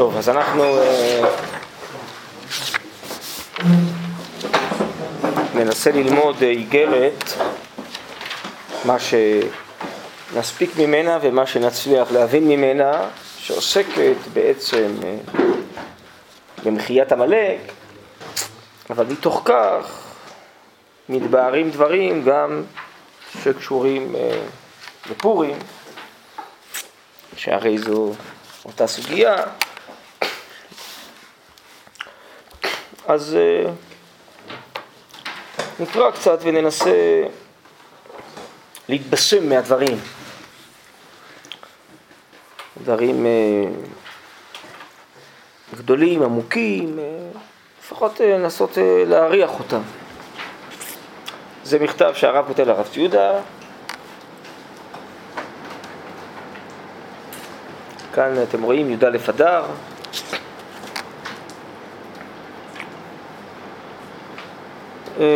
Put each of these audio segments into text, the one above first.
טוב, אז אנחנו אה, ננסה ללמוד אה, איגרת, מה שנספיק ממנה ומה שנצליח להבין ממנה, שעוסקת בעצם אה, במחיית עמלק, אבל מתוך כך מתבהרים דברים גם שקשורים לפורים, שהרי זו אותה סוגיה. אז uh, נקרא קצת וננסה להתבשם מהדברים. דברים uh, גדולים, עמוקים, uh, לפחות לנסות להריח אותם. זה מכתב שהרב כותב לרב ציודה, כאן אתם רואים י"א אדר. בואו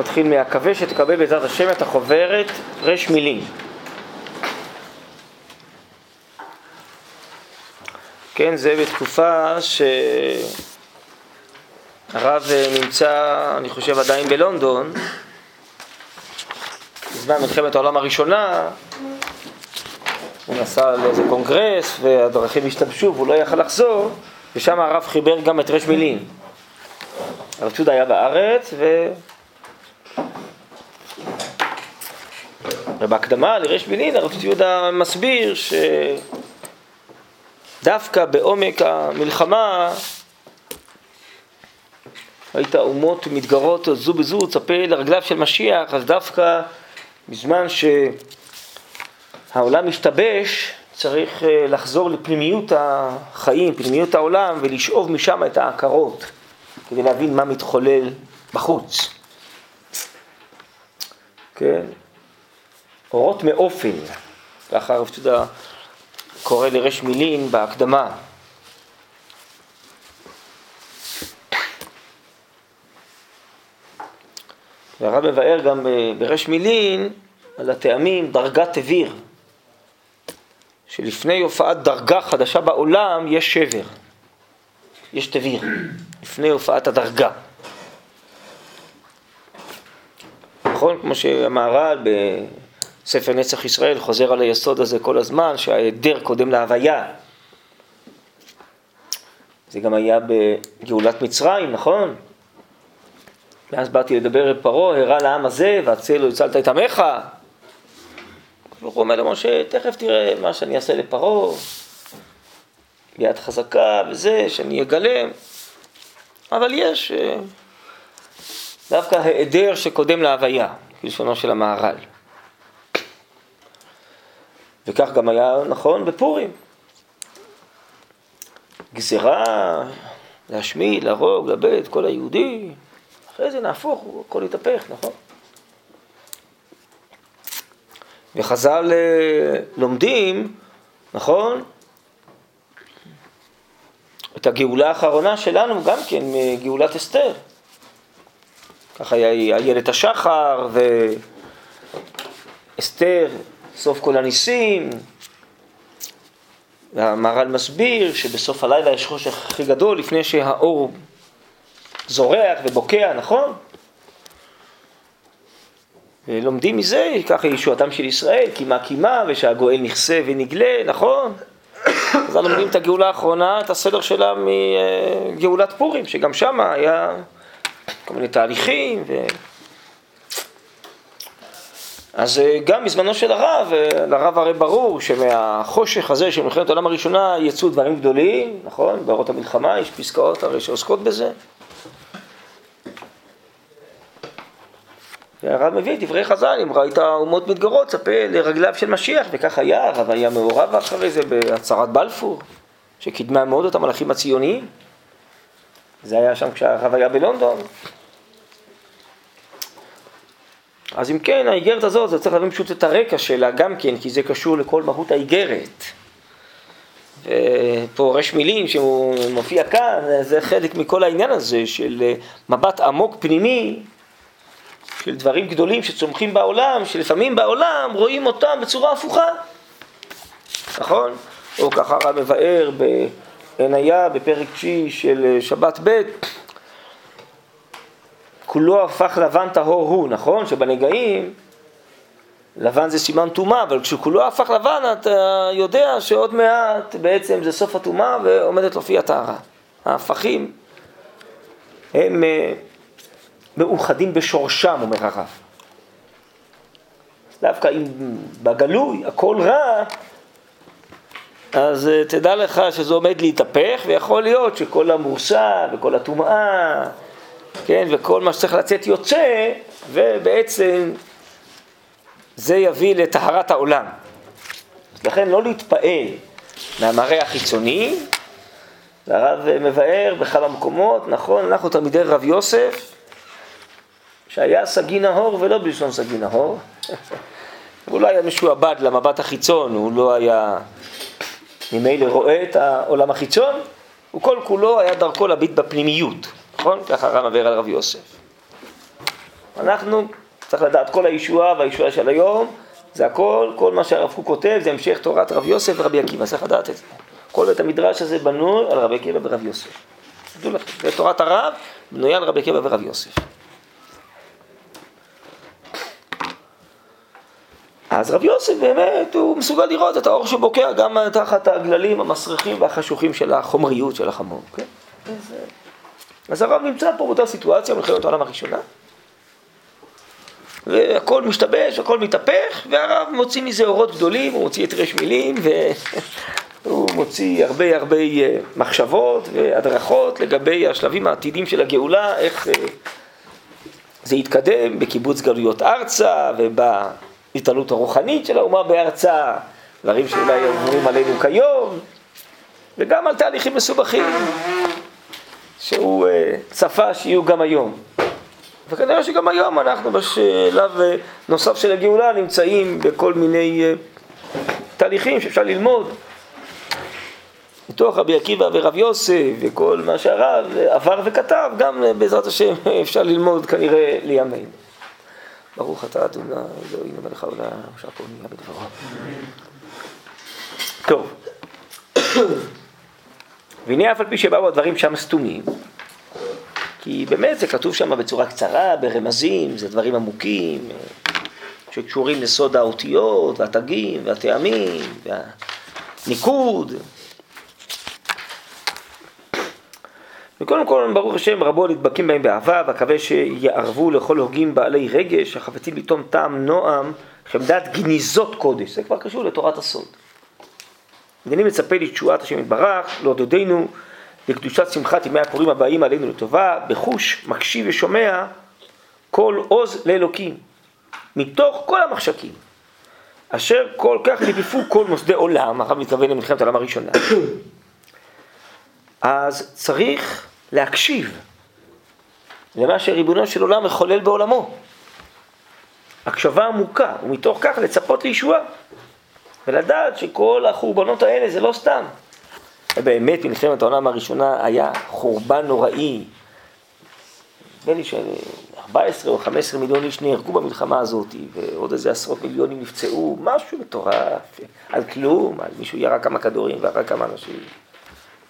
נתחיל מהקווה שתקבל בעזרת השם את החוברת רש מילים. כן, זה בתקופה שהרב נמצא, אני חושב, עדיין בלונדון, בזמן מלחמת העולם הראשונה, הוא נסע לאיזה קונגרס והדרכים השתבשו והוא לא יכל לחזור, ושם הרב חיבר גם את רש מילים. הרב צ'ודה היה בארץ ו... ובהקדמה לרש מילין הרב ציודה מסביר ש... דווקא בעומק המלחמה ראית אומות מתגרות זו בזו, צפה לרגליו של משיח, אז דווקא בזמן שהעולם משתבש, צריך אה, לחזור לפנימיות החיים, פנימיות העולם, ולשאוב משם את ההכרות, כדי להבין מה מתחולל בחוץ. כן? אורות מאופן, ככה הרב צודה קורא לרש מילין בהקדמה. והרב מבאר גם ברש מילין על הטעמים דרגת אוויר, שלפני הופעת דרגה חדשה בעולם יש שבר, יש תביר, לפני הופעת הדרגה. נכון? כמו שהמהר"ל ספר נצח ישראל חוזר על היסוד הזה כל הזמן, שההיעדר קודם להוויה. זה גם היה בגאולת מצרים, נכון? ואז באתי לדבר אל פרעה, הראה לעם הזה, והצל הצלת את עמך. הוא אומר למשה, תכף תראה מה שאני אעשה לפרעה, ביד חזקה וזה, שאני אגלם. אבל יש אה, דווקא היעדר שקודם להוויה, כלשונו של המהר"ל. וכך גם היה נכון בפורים. גזירה להשמיד, להרוג, לאבד כל היהודי, אחרי זה נהפוך, הכל יתהפך, נכון? וחז"ל אה, לומדים, נכון? את הגאולה האחרונה שלנו גם כן מגאולת אסתר. ככה היה איילת השחר ואסתר סוף כל הניסים, והמהר"ל מסביר שבסוף הלילה יש חושך הכי גדול לפני שהאור זורח ובוקע, נכון? ולומדים מזה, ככה ישועתם של ישראל, קימה קימה, ושהגואל נכסה ונגלה, נכון? אז לומדים את הגאולה האחרונה, את הסדר שלה מגאולת פורים, שגם שם היה כל מיני תהליכים ו... אז אה, גם בזמנו של הרב, אה, לרב הרי ברור שמהחושך הזה של מלחמת העולם הראשונה יצאו דברים גדולים, נכון? באורות המלחמה יש פסקאות הרי שעוסקות בזה. והרב מביא דברי חז"ל, אם ראית אומות מתגרות, צפה לרגליו של משיח, וכך היה, הרב היה מעורב אחרי זה בהצהרת בלפור, שקידמה מאוד את המלאכים הציוניים. זה היה שם כשהרב היה בלונדון. אז אם כן, האיגרת הזאת, זה צריך להבין פשוט את הרקע שלה גם כן, כי זה קשור לכל מהות האיגרת. פה רש מילים שהוא מופיע כאן, זה חלק מכל העניין הזה של מבט עמוק פנימי של דברים גדולים שצומחים בעולם, שלפעמים בעולם רואים אותם בצורה הפוכה, נכון? או ככה הרב מבאר בעניה בפרק תשיעי של שבת ב', כולו הפך לבן טהור הוא, נכון? שבנגעים לבן זה סימן טומאה, אבל כשכולו הפך לבן אתה יודע שעוד מעט בעצם זה סוף הטומאה ועומדת להופיע טהרה. ההפכים הם אה, מאוחדים בשורשם, אומר הרב. דווקא אם בגלוי הכל רע, אז אה, תדע לך שזה עומד להתהפך, ויכול להיות שכל המורסה וכל הטומאה, כן, וכל מה שצריך לצאת יוצא, ובעצם זה יביא לטהרת העולם. לכן לא להתפעל מהמראה החיצוני, והרב מבאר בכמה מקומות, נכון, אנחנו תלמידי רב יוסף, שהיה סגי נהור ולא בלשון סגי נהור. הוא לא היה משועבד למבט החיצון, הוא לא היה ממילא רואה את העולם החיצון, הוא כל כולו היה דרכו להביט בפנימיות, נכון? ככה הרב מבאר על רב יוסף. אנחנו, צריך לדעת, כל הישועה והישועה של היום, זה הכל, כל מה שהרב קוק כותב זה המשך תורת רב יוסף ורבי עקיבא, צריך לדעת את זה. כל בית המדרש הזה בנוי על רבי עקיבא ורב יוסף. תדעו לכם, תורת הרב בנויה על רבי עקיבא ורב יוסף. אז רב יוסף באמת, הוא מסוגל לראות את האור שבוקע גם תחת הגללים המסריחים והחשוכים של החומריות של החמור, כן? אז, אז הרב נמצא פה באותה סיטואציה, מלחמת העולם הראשונה, והכל משתבש, הכל מתהפך, והרב מוציא מזה אורות גדולים, הוא מוציא את רש מילים, והוא מוציא הרבה הרבה אה, מחשבות והדרכות לגבי השלבים העתידים של הגאולה, איך אה, זה יתקדם בקיבוץ גלויות ארצה וב... ההתעלות הרוחנית של האומה בארצה, דברים שאולי עוברים עלינו כיום, וגם על תהליכים מסובכים שהוא אה, צפה שיהיו גם היום. וכנראה שגם היום אנחנו בשלב אה, נוסף של הגאולה נמצאים בכל מיני אה, תהליכים שאפשר ללמוד מתוך רבי עקיבא ורב יוסף וכל מה שהרב עבר וכתב, גם בעזרת השם אפשר ללמוד כנראה לימינו. ברוך אתה אדוני אלוהינו מלך העולם, שהכל נהיה בדברו. טוב, והנה אף על פי שבאו הדברים שם סתומים, כי באמת זה כתוב שם בצורה קצרה, ברמזים, זה דברים עמוקים, שקשורים לסוד האותיות והתגים והטעמים והניקוד. וקודם כל, ברוך השם, רבו נדבקים בהם באהבה, ואקווה שיערבו לכל הוגים בעלי רגש, החפצים לטעום טעם נועם, חמדת גניזות קודש. זה כבר קשור לתורת הסוד. ואני מצפה לתשועת השם יתברך, לעודדנו לקדושת שמחת ימי הפורים הבאים עלינו לטובה, בחוש מקשיב ושומע כל עוז לאלוקים, מתוך כל המחשקים, אשר כל כך נדיפו כל מוסדי עולם, הרב מתכוון למלחמת העולם הראשונה. אז צריך להקשיב למה שריבונו של עולם מחולל בעולמו. הקשבה עמוקה, ומתוך כך לצפות לישועה. ולדעת שכל החורבנות האלה זה לא סתם. באמת מלחמת העולם הראשונה היה חורבן נוראי. נדמה לי ש-14 או 15 מיליון איש נהרגו במלחמה הזאת, ועוד איזה עשרות מיליונים נפצעו, משהו מטורף, על כלום, על מישהו ירה כמה כדורים והרג כמה אנשים.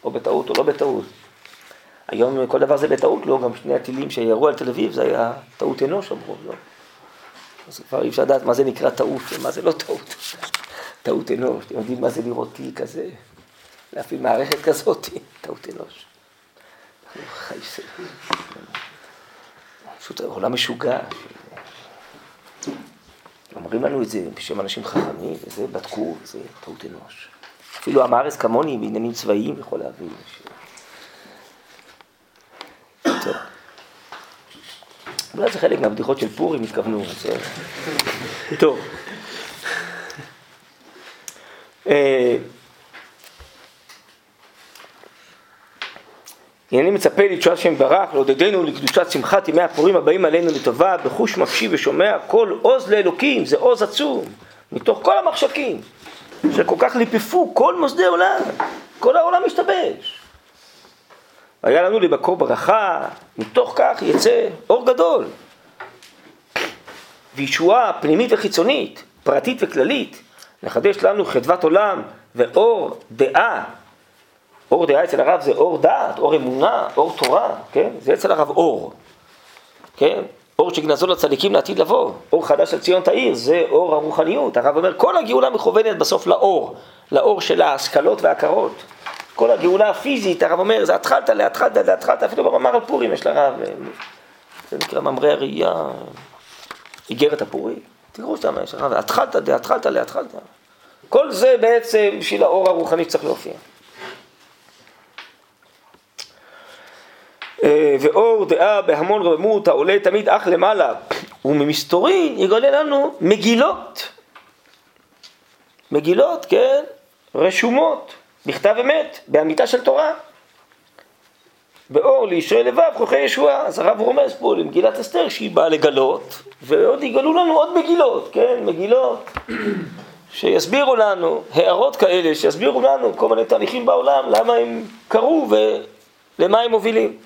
או בטעות או לא בטעות. היום כל דבר זה בטעות, לא, גם שני הטילים שירו על תל אביב זה היה טעות אנוש אמרו, לא. אז כבר אי אפשר לדעת מה זה נקרא טעות ומה זה לא טעות. טעות אנוש, אתם יודעים מה זה לראות טיל כזה? להפעיל מערכת כזאת, טעות אנוש. פשוט עולם משוגע. אומרים לנו את זה בשם אנשים חכמים, וזה בדקו, זה טעות אנוש. אפילו עם הארץ כמוני בעניינים צבאיים יכול להבין. טוב. אולי זה חלק מהבדיחות של פורים התכוונו. טוב. אה, אני מצפה לתשועת השם ברך, לעודדנו לקדושת שמחת ימי הפורים הבאים עלינו לטובה, בחוש מקשיב ושומע, כל עוז לאלוקים, זה עוז עצום, מתוך כל המחשקים. שכל כך ליפפו כל מוסדי עולם. כל העולם משתבש. והיה לנו למקור ברכה, מתוך כך יצא אור גדול. וישועה פנימית וחיצונית, פרטית וכללית, לחדש לנו חדוות עולם ואור דעה. אור דעה אצל הרב זה אור דעת, אור אמונה, אור תורה, כן? זה אצל הרב אור, כן? אור שגנזו לצדיקים לעתיד לבוא, אור חדש על ציון תאיר, זה אור הרוחניות. הרב אומר, כל הגאולה מכוונת בסוף לאור, לאור של ההשכלות וההכרות. כל הגאולה הפיזית, הרב אומר, זה התחלת להתחלת, זה התחלת, אפילו במאמר על פורים יש לרב, זה נקרא ממרי הראייה, איגרת הפורים. תראו שם, יש לרב, התחלת, התחלת, להתחלת. כל זה בעצם בשביל האור הרוחני שצריך להופיע. אה, ואור דעה בהמון רממות העולה תמיד אך למעלה וממסתורין יגלה לנו מגילות. מגילות, כן, רשומות, בכתב אמת, באמיתה של תורה. באור לישראל לבב כוחי ישועה. אז הרב רומז פה למגילת אסתר שהיא באה לגלות, ועוד יגלו לנו עוד מגילות, כן, מגילות שיסבירו לנו, הערות כאלה, שיסבירו לנו כל מיני תהליכים בעולם, למה הם קרו ולמה הם מובילים.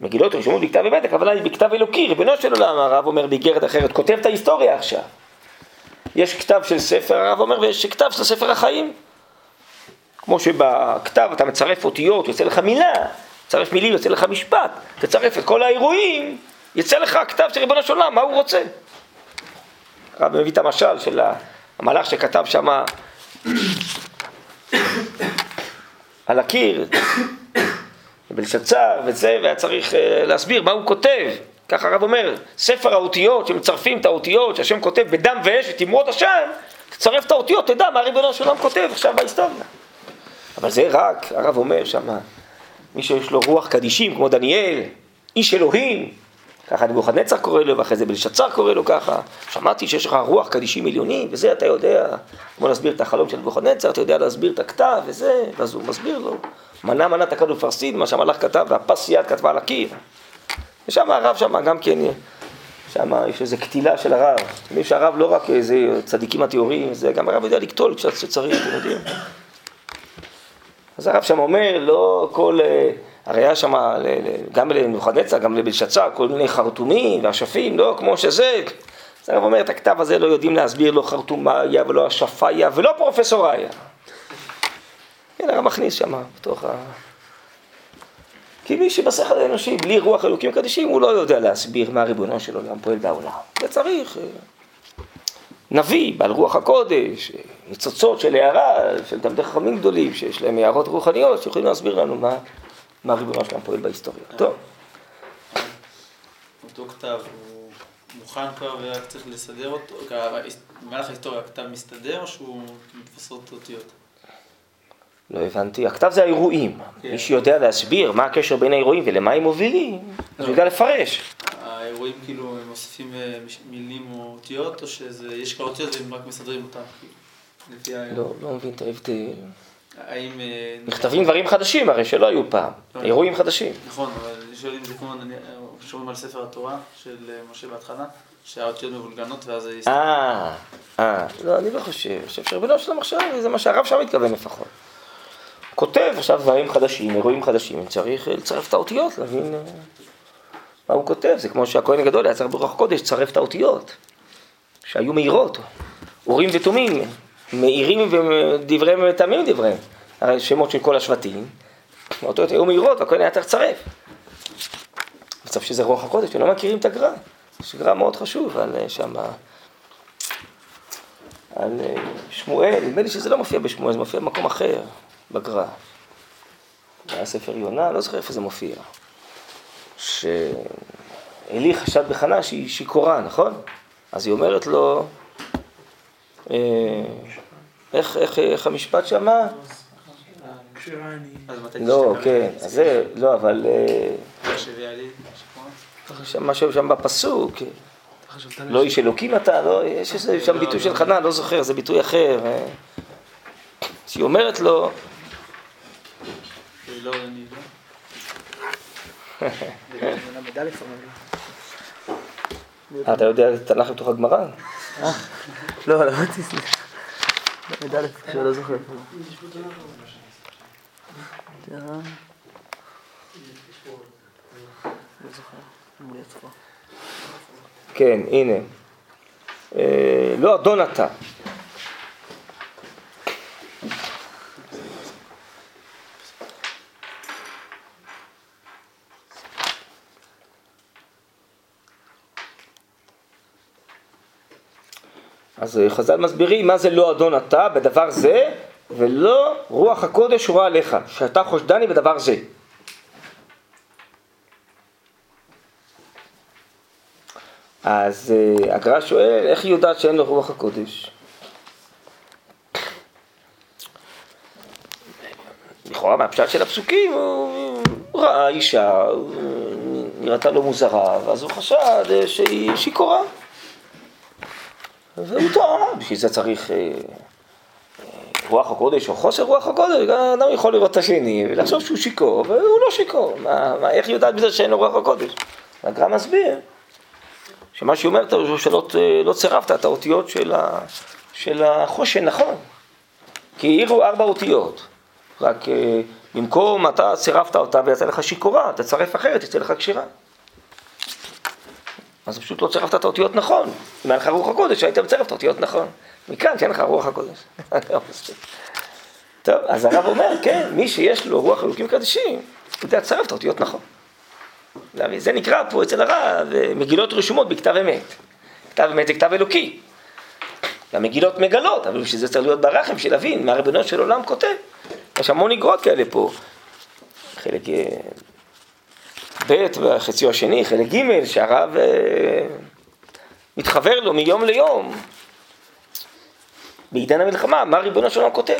מגילות רשומות בכתב אמת, הכוונה היא בכתב אלוקי, ריבונו של עולם, הרב אומר באיגרת אחרת, כותב את ההיסטוריה עכשיו. יש כתב של ספר, הרב אומר, ויש כתב של ספר החיים. כמו שבכתב אתה מצרף אותיות, יוצא לך מילה, מצרף מילים, יוצא לך משפט, תצרף את כל האירועים, יצא לך כתב של ריבונו של עולם, מה הוא רוצה? הרב מביא את המשל של המלאך שכתב שם על הקיר, בלשצר וזה, והיה צריך אה, להסביר מה הוא כותב. ככה הרב אומר, ספר האותיות, שמצרפים את האותיות, שהשם כותב בדם ואש ותמרות השם, תצרף את האותיות, תדע מה ריבונו של עולם כותב עכשיו בהיסטוריה. אבל זה רק, הרב אומר שמה, מי שיש לו רוח קדישים, כמו דניאל, איש אלוהים, ככה נבוכדנצר קורא לו, ואחרי זה בלשצר קורא לו ככה. שמעתי שיש לך רוח קדישים עליונים, וזה אתה יודע, בוא נסביר את החלום של נבוכדנצר, אתה יודע להסביר את הכתב וזה, ואז הוא מסביר לו. מנה מנה תקדו פרסית, מה שהמלאך כתב, והפס יד כתבה על הקיר. ושם הרב שם גם כן, שם יש איזו קטילה של הרב. מי שהרב לא רק איזה צדיקים הטהורים, זה גם הרב יודע לקטול כשצריך, אתם יודעים. אז הרב שם אומר, לא כל, אה, הרי היה שם גם לנבוכדנצר, גם לבלשצר, כל מיני חרטומים ואשפים, לא כמו שזה. אז הרב אומר, את הכתב הזה לא יודעים להסביר, לא חרטומיה ולא אשפיה ולא פרופסוריה. כן, הרב מכניס שם, בתוך ה... כי מי שבשכל האנושי, בלי רוח אלוקים קדישים, הוא לא יודע להסביר מה ריבונו של עולם פועל בעולם. וצריך אה, נביא, בעל רוח הקודש, אה, ניצוצות של הערה, של תלמידי חכמים גדולים, שיש להם הערות רוחניות, שיכולים להסביר לנו מה, מה ריבונו של עולם פועל בהיסטוריה. טוב. אותו כתב, הוא מוכן כבר ורק צריך לסדר אותו? במהלך ההיסטוריה הכתב מסתדר או שהוא מתפסות אותיות? לא הבנתי. הכתב זה האירועים. כן. מי שיודע להסביר מה הקשר בין האירועים ולמה הם מובילים, אז הוא יודע לפרש. האירועים כאילו הם מוסיפים אה, מילים או אותיות, או שיש כבר אותיות והם רק מסדרים אותם? כאילו, לא, לא מבין את ההבדל. האם... אה, נכתבים דברים חדשים הרי שלא היו פעם, לא, אירועים חדשים. נכון, אבל אני שואל אם זה כמו, שומעים על ספר התורה של אה, משה בהתחלה, שהאותיות מבולגנות ואז... זה... אה, אה, לא, אני לא חושב, אני חושב שרבנו שלום עכשיו, זה מה שהרב שם מתכוון לפחות. כותב עכשיו דברים חדשים, אירועים חדשים, צריך לצרף את האותיות, להבין אה, מה הוא כותב. זה כמו שהכהן הגדול היה צריך ברוח קודש לצרף את האותיות, שהיו מהירות, אורים ותומים, מאירים ודבריהם מטעמים דבריהם. הרי שמות של כל השבטים, האותיות היו מהירות, הכהן היה צריך לצרף. מצב שזה רוח הקודש, הם לא מכירים את הגר"א. יש גר"א מאוד חשוב על אה, שם, על אה, שמואל, נדמה לי שזה לא מופיע בשמואל, זה מופיע במקום אחר. בגר"א. היה ספר יונה, לא זוכר איפה זה מופיע. שעלי חשד בחנה שהיא שיכורה, נכון? אז היא אומרת לו, אה, איך, איך, איך המשפט שמה? לא, כן, אז זה, לא, אבל... אה, משהו שם בפסוק, לא איש אלוקים אתה, לא, יש שם ביטוי של חנה, לא זוכר, זה ביטוי אחר. אה. שהיא אומרת לו, לא, אני לא. אתה יודע תנ"ך לתוך הגמרא? לא, למדתי. י"א, שלא זוכר. כן, הנה. אה, לא אדון אתה. אז אה, חז"ל מסבירים מה זה לא אדון אתה בדבר זה, ולא רוח הקודש הורה עליך, שאתה חושדני בדבר זה. אז אה, הגר"א שואל, איך היא יודעת שאין לו רוח הקודש? לכאורה מהפשט של הפסוקים הוא ראה אישה, נראתה לו מוזרה, ואז הוא חשד אה, שהיא שיכורה. והוא טוען, בשביל זה צריך אה, רוח הקודש או חוסר רוח הקודש, אדם יכול לראות את השני ולחשוב שהוא שיכור, והוא לא שיכור. מה, מה, איך יודעת בזה שאין לו רוח הקודש? הגר"א מסביר שמה שהיא אומרת הוא שלא לא צירפת את האותיות של, ה, של החושן נכון. כי העירו ארבע אותיות, רק במקום אתה צירפת אותה ויצא לך שיכורה, תצרף אחרת, יצא לך כשירה. אז פשוט לא צירפת את האותיות נכון. אם היה לך רוח הקודש, היית מצרף את האותיות נכון. מכאן שאין לך רוח הקודש. טוב, אז הרב אומר, כן, מי שיש לו רוח אלוקים קדשים, הוא יודע לצרף את האותיות נכון. זה נקרא פה אצל הרב מגילות רשומות בכתב אמת. כתב אמת זה כתב אלוקי. המגילות מגלות, אבל בשביל זה צריך להיות ברחם, בשביל להבין מה ריבונו של עולם כותב. יש המון אגרות כאלה פה. חלק אה, ב' והחציו השני, חלק ג', שהרב אה, מתחבר לו מיום ליום. בעידן המלחמה, מה ריבונו של עולם כותב.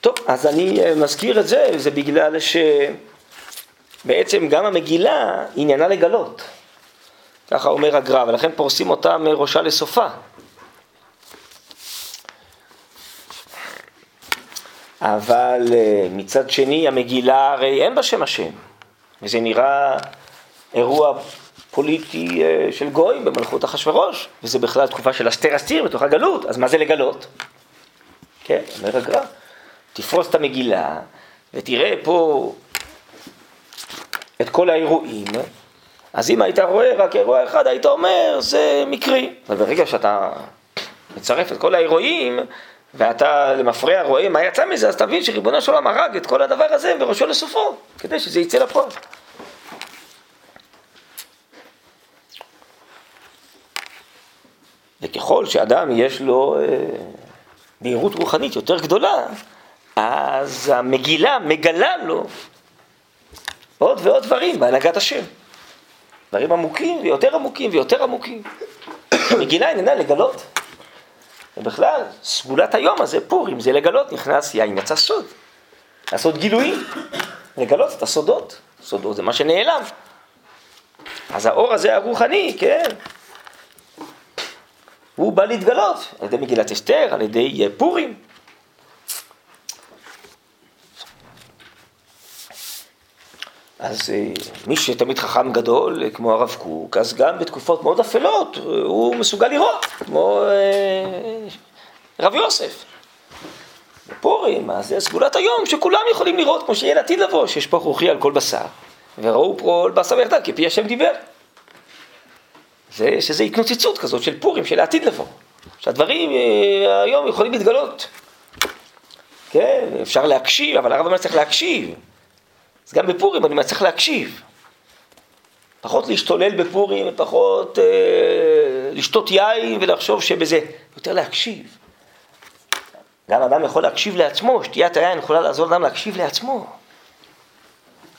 טוב, אז אני אה, מזכיר את זה, זה בגלל ש... בעצם גם המגילה עניינה לגלות. ככה אומר הגר"א, ולכן פורסים אותה מראשה לסופה. אבל אה, מצד שני המגילה הרי אין בה שם השם, וזה נראה אירוע פוליטי אה, של גויים במלכות אחשורוש, וזה בכלל תקופה של אסתר אסתיר בתוך הגלות, אז מה זה לגלות? כן, אומר הגר"א, תפרוס את המגילה ותראה פה את כל האירועים, אז אם היית רואה רק אירוע אחד, היית אומר, זה מקרי. אבל ברגע שאתה מצרף את כל האירועים, ואתה למפרע רואה מה יצא מזה, אז תבין שריבונו של עולם הרג את כל הדבר הזה בראשו לסופו, כדי שזה יצא לפועל. וככל שאדם יש לו אה, רוחנית יותר גדולה, אז המגילה מגלה לו עוד ועוד דברים בהנהגת השם. דברים עמוקים ויותר עמוקים ויותר עמוקים. המגילה איננה לגלות. ובכלל, סגולת היום הזה, פורים, זה לגלות, נכנס יין יצא סוד. לעשות גילויים, לגלות את הסודות. סודות זה מה שנעלם. אז האור הזה הרוחני, כן, הוא בא להתגלות על ידי מגילת אסתר, על ידי פורים. אז אה, מי שתמיד חכם גדול, אה, כמו הרב קוק, אז גם בתקופות מאוד אפלות אה, הוא מסוגל לראות, כמו רב יוסף. בפורים, אז זה סגולת היום שכולם יכולים לראות, כמו שיהיה לעתיד לבוא, שיש פה רוחי על כל בשר, וראו פה על בשר ויחדיו, כי פי השם דיבר. זה שזה התנוצצות כזאת של פורים, של העתיד לבוא. שהדברים היום יכולים להתגלות. כן, אפשר להקשיב, אבל הרב אומר צריך להקשיב. אז גם בפורים אני מצליח להקשיב. פחות להשתולל בפורים, פחות אה, לשתות יין ולחשוב שבזה, יותר להקשיב. גם אדם יכול להקשיב לעצמו, שתיית היין יכולה לעזור לאדם להקשיב לעצמו.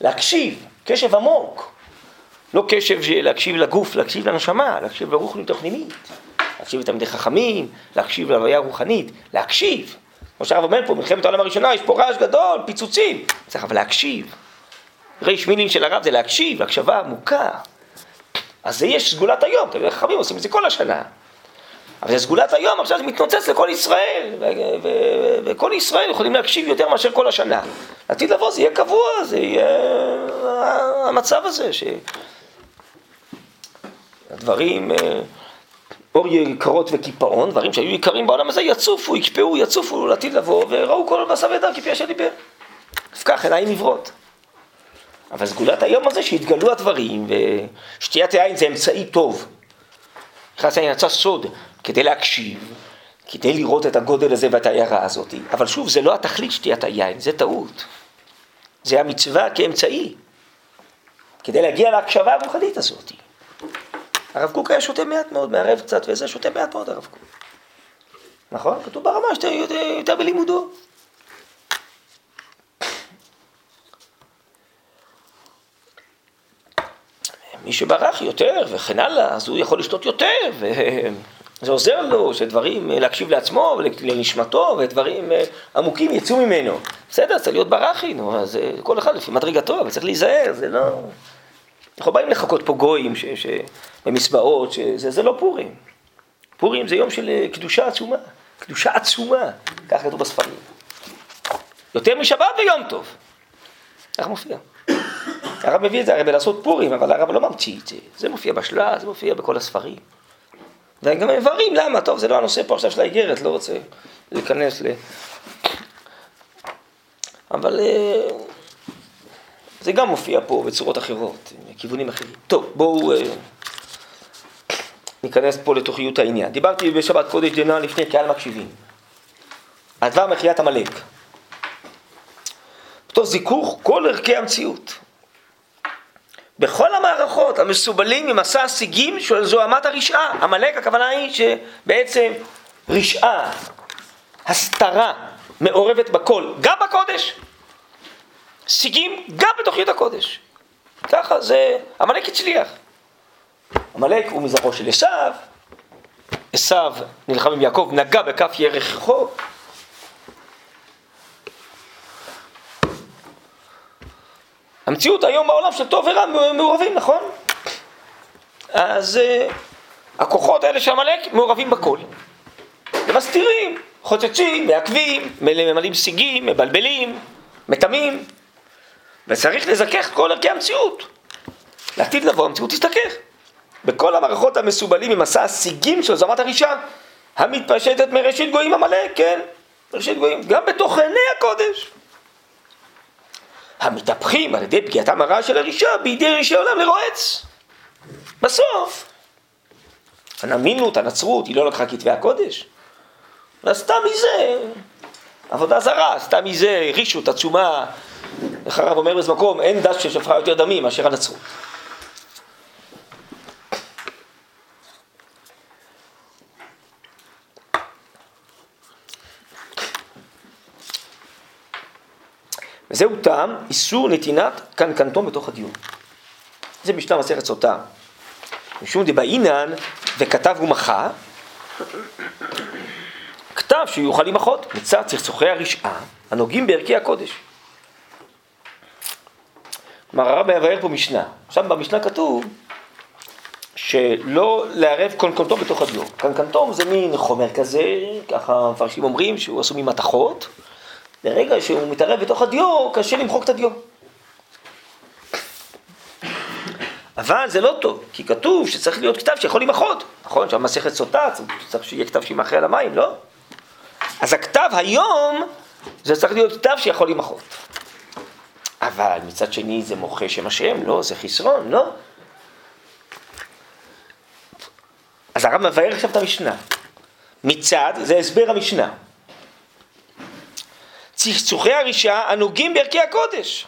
להקשיב, קשב עמוק. לא קשב להקשיב לגוף, להקשיב לנשמה, להקשיב לרוחנית תוכנינית. להקשיב לתלמידי חכמים, להקשיב להוויה רוחנית, להקשיב. כמו שהרב אומר פה, מלחמת העולם הראשונה, יש פה רעש גדול, פיצוצים. צריך אבל להקשיב. ריש מילים של הרב זה להקשיב, הקשבה עמוקה. אז זה יש סגולת היום, תלמידי חכמים עושים את זה כל השנה. אבל זה סגולת היום, עכשיו זה מתנוצץ לכל ישראל, וכל ישראל יכולים להקשיב יותר מאשר כל השנה. לעתיד לבוא זה יהיה קבוע, זה יהיה המצב הזה, שהדברים אה, אור יקרות וקיפאון, דברים שהיו יקרים בעולם הזה, יצופו, יקפאו, יצופו לעתיד לבוא, וראו כל בשר ודם כפי אשר דיבר. הפקח עיניים עיוורות. אבל סגולת היום הזה שהתגלו הדברים, ושתיית יין זה אמצעי טוב. נכנס לעניין יצא סוד כדי להקשיב, כדי לראות את הגודל הזה ואת העיירה הזאת. אבל שוב, זה לא התכלית שתיית היין, זה טעות. זה המצווה כאמצעי, כדי להגיע להקשבה הרוחנית הזאת. הרב קוק היה שותה מעט מאוד, מערב קצת וזה, שותה מעט מאוד הרב קוק. נכון? כתוב ברמה שאתה יותר, בלימודו. מי שברח יותר וכן הלאה, אז הוא יכול לשתות יותר, וזה עוזר לו שדברים, להקשיב לעצמו ולנשמתו, ודברים אה, עמוקים יצאו ממנו. בסדר, צריך להיות ברחי, נו, אז אה, כל אחד לפי מדרגתו, אבל צריך להיזהר, זה לא... אנחנו באים לחכות פה גויים ש... ש... במסבעות, שזה זה לא פורים. פורים זה יום של אה, קדושה עצומה, קדושה עצומה, כך כתוב בספרים. יותר משבת ויום טוב. כך מופיע. הרב מביא את זה הרי בלעשות פורים, אבל הרב לא ממציא את זה. זה מופיע בשלה, זה מופיע בכל הספרים. וגם איברים, למה? טוב, זה לא הנושא פה עכשיו של האיגרת, לא רוצה להיכנס ל... אבל אה, זה גם מופיע פה בצורות אחרות, כיוונים אחרים. טוב, בואו אה, ניכנס פה לתוכיות העניין. דיברתי בשבת קודש דנא לפני קהל מקשיבים. הדבר מחיית עמלק. תוך זיכוך כל ערכי המציאות. בכל המערכות המסובלים ממסע השיגים של זוהמת הרשעה. עמלק הכוונה היא שבעצם רשעה, הסתרה, מעורבת בכל, גם בקודש. שיגים גם בתוכנית הקודש. ככה זה, עמלק הצליח. עמלק הוא מזרחו של עשיו, עשיו נלחם עם יעקב, נגע בכף ירחו. המציאות היום בעולם של טוב ורע מעורבים, נכון? אז uh, הכוחות האלה של עמלק מעורבים בכל. ומסתירים, חוצצים, מעכבים, ממלאים סיגים, מבלבלים, מטמאים. וצריך לזכך כל ערכי המציאות. לעתיד לבוא המציאות תזדכך. בכל המערכות המסובלים ממסע השיגים של זמת הרישה, המתפשטת מראשית גויים עמלק, כן, מראשית גויים, גם בתוך עיני הקודש. המתהפכים על ידי פגיעתם הרעה של הרישה בידי רישי עולם לרועץ. בסוף, הנמינות, הנצרות, היא לא לקחה כתבי הקודש, ועשתה מזה עבודה זרה, עשתה מזה רישות עצומה איך הרב אומר באיזה מקום, אין דת ששפכה יותר דמים מאשר הנצרות. וזהו טעם איסור נתינת קנקנטון בתוך הדיון. זה משנה מסכת סוטה. משום דבעינן וכתב ומחה, כתב שיוכל למחות מצד צחצוחי הרשעה הנוגעים בערכי הקודש. כלומר הרב מבאר פה משנה. עכשיו במשנה כתוב שלא לערב קונקנטום בתוך הדיו. קונקנטום זה מין חומר כזה, ככה המפרשים אומרים שהוא עשוי ממתכות. ברגע שהוא מתערב בתוך הדיו, קשה למחוק את הדיו. אבל זה לא טוב, כי כתוב שצריך להיות כתב שיכול למחות. נכון, שם מסכת סוטה, צריך שיהיה כתב שימחה על המים, לא? אז הכתב היום, זה צריך להיות כתב שיכול למחות. אבל מצד שני זה מוחה שם השם, לא, זה חסרון, לא? אז הרב מבאר עכשיו את המשנה. מצד, זה הסבר המשנה. צחצוחי הרישה הנוגעים בערכי הקודש.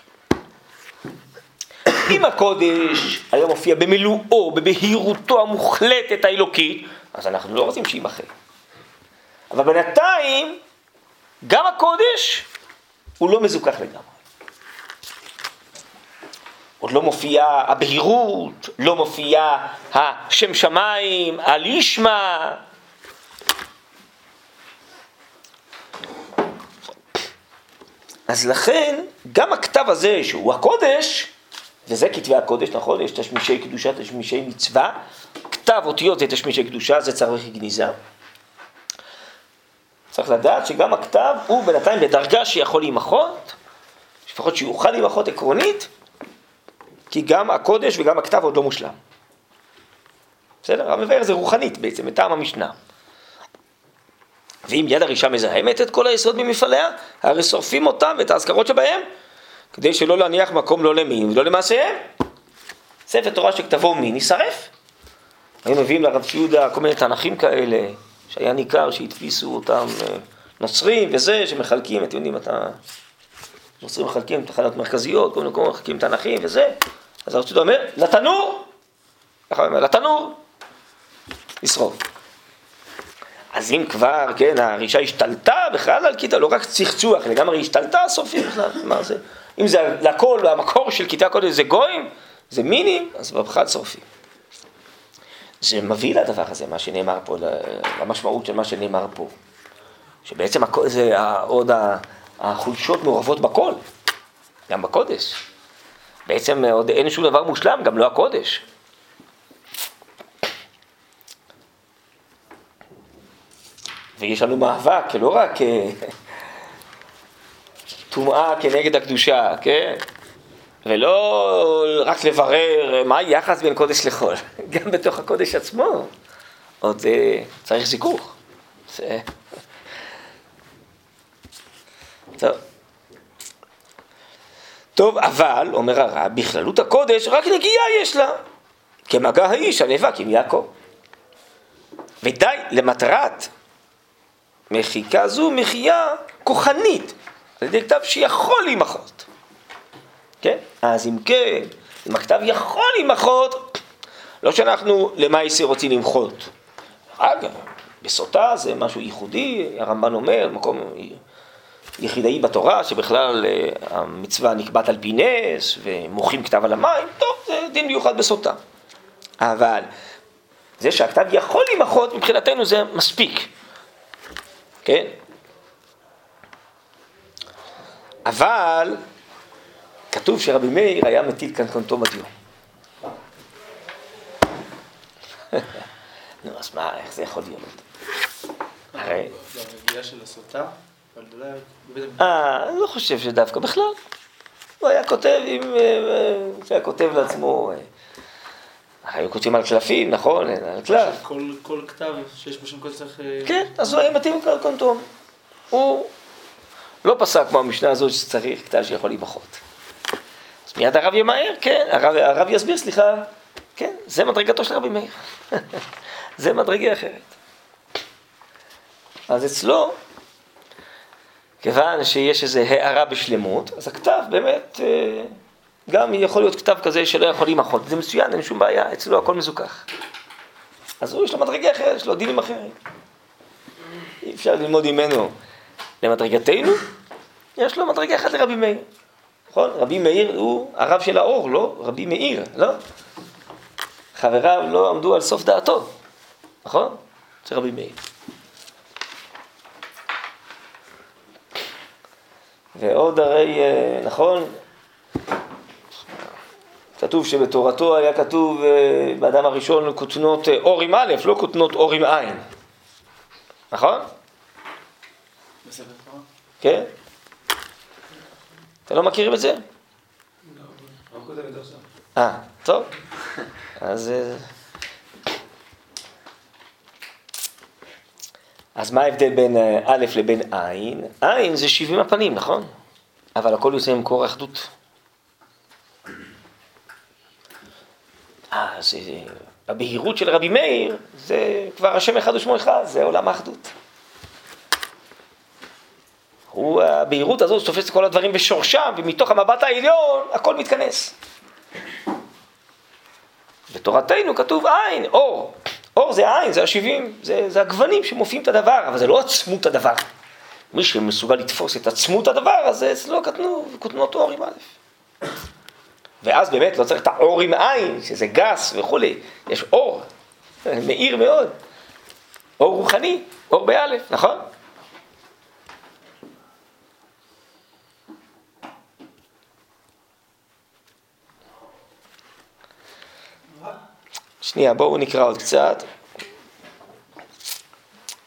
אם הקודש היה מופיע במילואו, בבהירותו המוחלטת האלוקית, אז אנחנו לא רוצים שיימחה. אבל בינתיים, גם הקודש הוא לא מזוכח לגמרי. עוד לא מופיעה הבהירות, לא מופיע השם שמיים, הלישמע. אז לכן, גם הכתב הזה, שהוא הקודש, וזה כתבי הקודש, נכון? יש תשמישי קדושה, תשמישי מצווה, כתב אותיות זה תשמישי קדושה, זה צריך גניזה. צריך לדעת שגם הכתב הוא בינתיים בדרגה שיכול להימחות, לפחות שיוכל להימחות עקרונית, כי גם הקודש וגם הכתב עוד לא מושלם. בסדר? המבאר זה רוחנית בעצם, מטעם המשנה. ואם יד הרישה מזהמת את כל היסוד ממפעליה, הרי שורפים אותם ואת האזכרות שבהם, כדי שלא להניח מקום לא למין ולא למעשיהם. ספר תורה שכתבו מין יישרף. היו מביאים לרב שיהודה כל מיני תנכים כאלה, שהיה ניכר שהדפיסו אותם אה, נוצרים וזה, שמחלקים, אתם יודעים, אתה... נוצרים מחלקים תחנות מרכזיות, כל מיני מקומות מחלקים תנכים וזה. אז הרב שיהודה אומר, לתנור! ככה הוא אומר, לתנור! לשרוף. אז אם כבר, כן, הרישה השתלטה בכלל על כיתה, לא רק צחצוח, אלא גם הרי השתלטה סופית בכלל, מה זה? אם זה לכל, המקור של כיתה קודש זה גויים, זה מינים, אז בכלל שורפים. זה מביא לדבר הזה, מה שנאמר פה, למשמעות של מה שנאמר פה. שבעצם זה עוד החולשות מעורבות בכל, גם בקודש. בעצם עוד אין שום דבר מושלם, גם לא הקודש. ויש לנו מאבק, לא רק אה, טומאה כנגד הקדושה, כן? ולא רק לברר מה היחס בין קודש לחול, גם בתוך הקודש עצמו עוד אה, צריך זיכוך. זה... טוב. טוב, אבל, אומר הרב, בכללות הקודש רק נגיעה יש לה, כמגע האיש הנאבק עם יעקב. ודי למטרת מחיקה זו מחייה כוחנית, על ידי כתב שיכול להימחות. כן? אז אם כן, אם הכתב יכול להימחות, לא שאנחנו למעשה רוצים למחות. אגב, בסוטה זה משהו ייחודי, הרמב"ן אומר, מקום יחידאי בתורה, שבכלל אה, המצווה נקבעת על פי נס, ומוחים כתב על המים, טוב, זה דין מיוחד בסוטה. אבל זה שהכתב יכול להימחות, מבחינתנו זה מספיק. כן? אבל כתוב שרבי מאיר היה מטיל כאן קונטום הדיון. נו, אז מה, איך זה יכול להיות? הרי... של הסוטה? אה, אני לא חושב שדווקא בכלל. הוא היה כותב עם... הוא אה, היה כותב לעצמו... היו כותבים על קלפים, נכון? על קלף. כל כתב שיש בו שם קודש צריך... אה, כן, אז הוא היה מתאים קונטום. הוא לא פסק כמו המשנה הזאת שצריך כתב שיכול להימחות. אז מיד הרב ימהר, כן, הרב, הרב יסביר, סליחה, כן, זה מדרגתו של רבי מאיר. זה מדרגה אחרת. אז אצלו, כיוון שיש איזו הערה בשלמות, אז הכתב באמת... אה, גם יכול להיות כתב כזה שלא יכול להימחות, זה מצוין, אין שום בעיה, אצלו הכל מזוכח. אז הוא, יש לו מדרגה אחרת, יש לו דינים אחרים. אי אפשר ללמוד ממנו למדרגתנו, יש לו מדרגה אחת לרבי מאיר. נכון? רבי מאיר הוא הרב של האור, לא? רבי מאיר, לא? חבריו לא עמדו על סוף דעתו, נכון? זה רבי מאיר. ועוד הרי, אה, נכון, כתוב שבתורתו היה כתוב אה, באדם הראשון כותנות אה, אור עם א', לא כותנות אור עם עין. נכון? כן? אתם לא מכירים את זה? לא, אה, טוב. אז... אה, אז מה ההבדל בין א' לבין עין? עין זה שבעים הפנים, נכון? אבל הכל יוצא ממקור האחדות. אז הבהירות של רבי מאיר, זה כבר השם אחד ושמו אחד, זה עולם האחדות. הוא, הבהירות הזאת תופסת את כל הדברים בשורשם, ומתוך המבט העליון הכל מתכנס. בתורתנו כתוב עין, אור. אור זה עין, זה השבעים, זה, זה הגוונים שמופיעים את הדבר, אבל זה לא עצמות הדבר. מי שמסוגל לתפוס את עצמות הדבר, אז אצלו כתנו, כותנות אור עם א'. ואז באמת לא צריך את האור עם עין, שזה גס וכולי, יש אור, מאיר מאוד, אור רוחני, אור באלף, נכון? שנייה, בואו נקרא עוד קצת.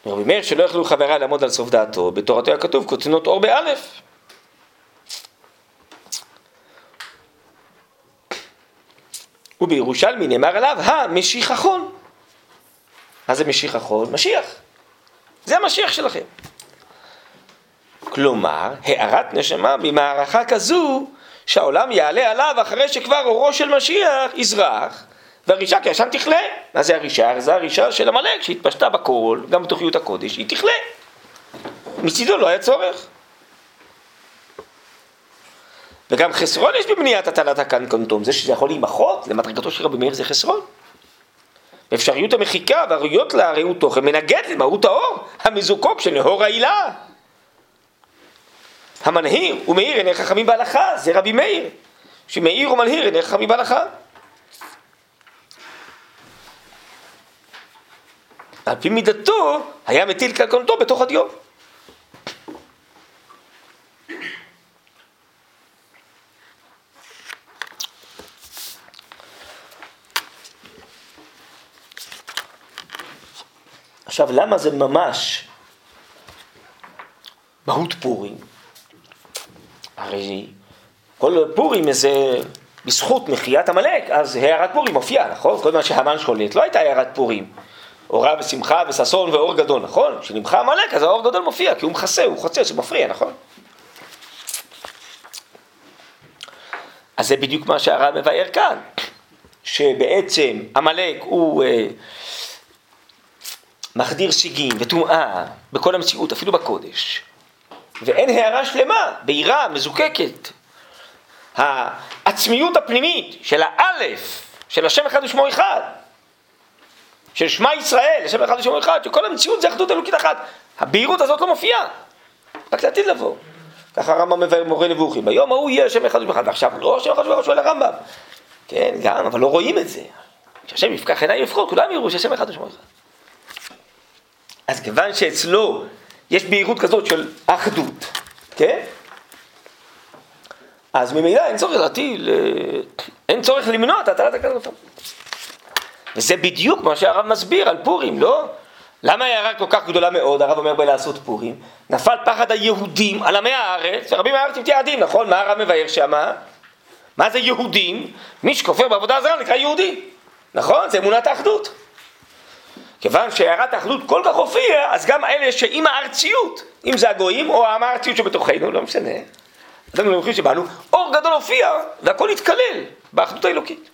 רבי מאיר שלא יכלו חבריי לעמוד על סוף דעתו, בתורתו היה כתוב כותנות אור באלף. ובירושלמי נאמר עליו המשיחכון. מה זה משיח החול? משיח. זה המשיח שלכם. כלומר, הארת נשמה במערכה כזו שהעולם יעלה עליו אחרי שכבר אורו של משיח יזרח והרישה כישן תכלה. מה זה הרישה? זה הרישה של עמלק שהתפשטה בכל, גם בתוכיות הקודש, היא תכלה. מצידו לא היה צורך. וגם חסרון יש בבניית הטלת הקנקנטום, זה שזה יכול להימחות, למדרגתו של רבי מאיר זה חסרון. אפשריות המחיקה והראויות לה ראות תוכן מנגד למהות האור המזוקוק של נהור העילה. המנהיר ומאיר עיני חכמים בהלכה, זה רבי מאיר, שמאיר ומנהיר עיני חכמים בהלכה. על פי מידתו היה מטיל קלקלתו בתוך הדיו. עכשיו, למה זה ממש מהות פורים? הרי כל פורים זה בזכות מחיית עמלק, אז הערת פורים מופיעה, נכון? כל מה שהמן שולט, לא הייתה הערת פורים. אורה ושמחה וששון ואור גדול, נכון? כשנמחה עמלק אז האור גדול מופיע, כי הוא מכסה, הוא חוצה, זה מפריע, נכון? אז זה בדיוק מה שהרב מבאר כאן, שבעצם עמלק הוא אה, מחדיר שיגים וטומאה בכל המציאות, אפילו בקודש. ואין הערה שלמה, בהירה, מזוקקת. העצמיות הפנימית של האלף, של השם אחד ושמו אחד, של שמע ישראל, השם אחד ושמו אחד, שכל המציאות זה אחדות אלוקית אחת. הבהירות הזאת לא מופיעה, רק לעתיד לבוא. ככה הרמב"ם מבאר מורה נבוכים. ביום ההוא יהיה השם אחד ושמו אחד, ועכשיו לא השם אחד ושמו אחד, שואל הרמב"ם. כן, גם, אבל לא רואים את זה. כשהשם יפקח עיניים לפחות, כולם יראו שהשם אחד ושמו אחד. אז כיוון שאצלו יש בהירות כזאת של אחדות, כן? אז ממילא אין צורך להטיל, אין צורך למנוע את הטלת הקדוש וזה בדיוק מה שהרב מסביר על פורים, לא? למה הערה כל כך גדולה מאוד, הרב אומר בלעשות פורים? נפל פחד היהודים על עמי הארץ, ורבים מהארץ עם תיעדים, נכון? מה הרב מבאר שמה? מה זה יהודים? מי שכופר בעבודה זרה נקרא יהודי, נכון? זה אמונת האחדות. כיוון שהערת האחדות כל כך הופיעה, אז גם אלה שעם הארציות, אם זה הגויים או עם הארציות שבתוכנו, לא משנה, אתם מלכים שבאנו, אור גדול הופיע והכל התקלל באחדות האלוקית.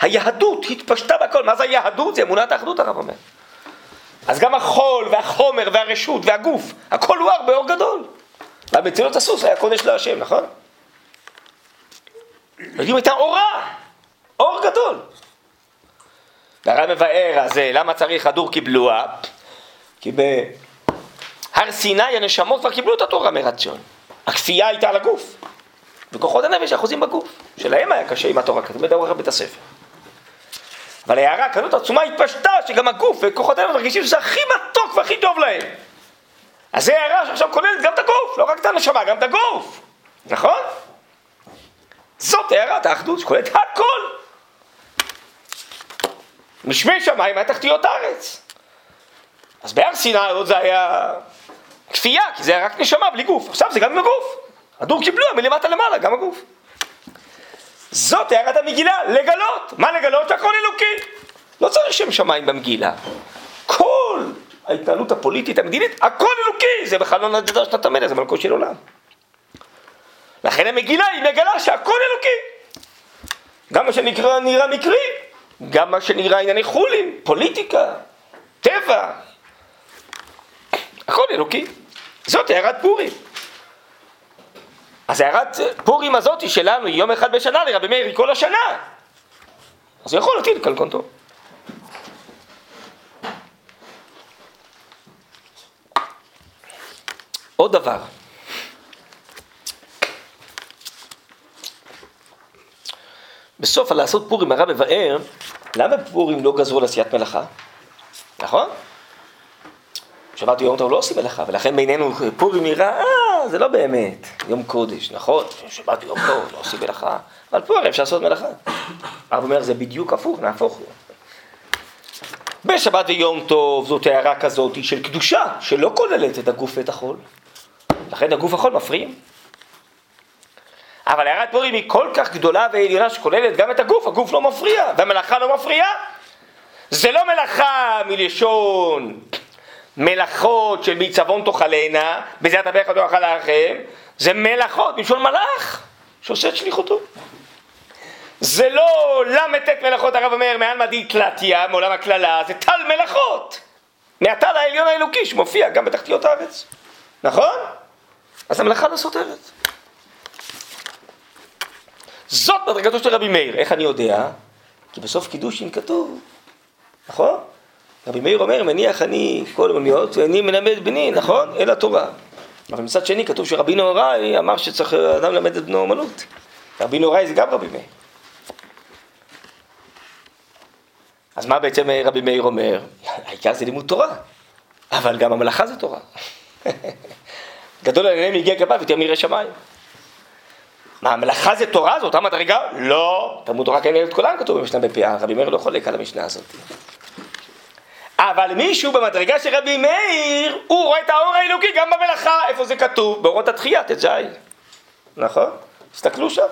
היהדות התפשטה בכל, מה זה היהדות? זה אמונת האחדות הרב אומר. אז גם החול והחומר והרשות והגוף, הכל הואר באור גדול. והמצילות הסוס היה קודש להשם, נכון? יודעים הייתה אורה, אור גדול. והרב מבאר, אז אה, למה צריך הדור קיבלוה? כי בהר סיני הנשמות כבר קיבלו את התורה מרציון. הכפייה הייתה על הגוף. וכוחות הנפש אחוזים בגוף. שלהם היה קשה עם התורה, כתוב בדרך בית הספר. אבל ההערה כזאת עצומה התפשטה, שגם הגוף וכוחות הנפש מרגישים שזה הכי מתוק והכי טוב להם. אז זה הערה שעכשיו כוללת גם את הגוף, לא רק את הנשמה, גם את הגוף. נכון? זאת הערת האחדות שכוללת הכל. משמי שמיים היה תחתיות הארץ. אז בהר סיני עוד זה היה כפייה, כי זה היה רק נשמה בלי גוף. עכשיו זה גם עם הגוף. הדור קיבלו מלמטה למעלה, גם הגוף. זאת הערת המגילה, לגלות. מה לגלות? שהכל אלוקי. לא צריך שם שמיים במגילה. כל ההתנהלות הפוליטית, המדינית, הכל אלוקי. זה בכלל לא נדדה שנת המלך, זה מלכות של עולם. לכן המגילה היא מגלה שהכל אלוקי. גם מה שנקרא נראה מקרי, גם מה שנראה ענייני חולין, פוליטיקה, טבע, הכל אלוקי. זאת הערת פורים. אז הערת פורים הזאתי שלנו היא יום אחד בשנה לרבי מאיר היא כל השנה. אז הוא יכול להטיל קלקונטו. עוד דבר. בסוף על לעשות פורים הרב מבאר למה פורים לא גזרו לעשיית מלאכה? נכון? שבת ויום טוב לא עושים מלאכה, ולכן בינינו פורים נראה, אה, זה לא באמת יום קודש, נכון? שבת ויום טוב לא עושים מלאכה, אבל פה הרי אפשר לעשות מלאכה. הרב אומר, זה בדיוק הפוך, נהפוך הוא. בשבת ויום טוב זאת הערה כזאת של קדושה, שלא כוללת את הגוף ואת החול. לכן הגוף והחול מפריעים. אבל הערת פורים היא כל כך גדולה ועליונה שכוללת גם את הגוף, הגוף לא מפריע, והמלאכה לא מפריעה. זה לא מלאכה מלשון מלאכות של מעיצבון תאכלנה, בזה אתה בערך לא אכל לכם, זה מלאכות מלשון מלאך שעושה את שליחותו. זה לא ל"ט מלאכות הרב אומר מעל מדי תלתיה מעולם הקללה, זה טל מלאכות מהטל העליון האלוקי שמופיע גם בתחתיות הארץ, נכון? אז המלאכה לא סותרת. זאת מדרגתו של רבי מאיר, איך אני יודע? כי בסוף קידושין כתוב, נכון? רבי מאיר אומר, מניח אני כל המוניות ואני מלמד בני, נכון? אל התורה. אבל מצד שני כתוב שרבי נהוראי אמר שצריך אדם ללמד את בנו אומנות. רבי נהוראי זה גם רבי מאיר. אז מה בעצם רבי מאיר אומר? העיקר זה לימוד תורה, אבל גם המלאכה זה תורה. גדול עליהם הגיע כפיו יותר מירא שמיים. מה, המלאכה זה תורה? זו אותה מדרגה? לא. תלמוד תורה כנראה את כולם כתוב במשנה בפאה, רבי מאיר לא חולק על המשנה הזאת. אבל מישהו במדרגה של רבי מאיר, הוא רואה את האור האלוקי גם במלאכה. איפה זה כתוב? באורות התחייה, ט"ז. נכון? תסתכלו שם.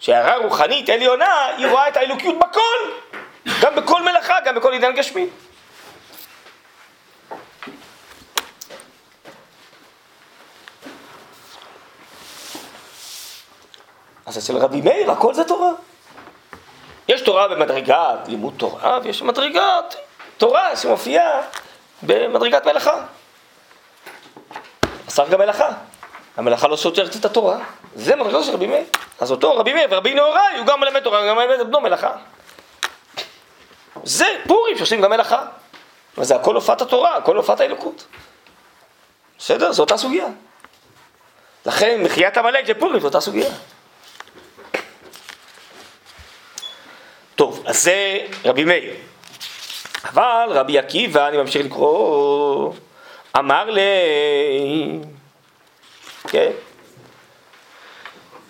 שהערה רוחנית עליונה, היא רואה את האלוקיות בכל. גם בכל מלאכה, גם בכל עידן גשמי. אז אצל רבי מאיר הכל זה תורה. יש תורה במדרגת לימוד תורה, ויש מדרגת תורה שמופיעה במדרגת מלאכה. צריך גם מלאכה. המלאכה לא סותרת את התורה. זה מדרגתו של רבי מאיר. אז אותו רבי מאיר ורבי נהוראי, הוא גם מלמד תורה, גם מלמד את בנו מלאכה. זה פורים שעושים גם מלאכה. וזה הכל הופעת התורה, הכל הופעת האלוקות. בסדר? זו אותה סוגיה. לכן מחיית עמלק זה פורים, זו אותה סוגיה. טוב, אז זה רבי מאיר. אבל רבי עקיבא, אני ממשיך לקרוא, אמר לי, כן,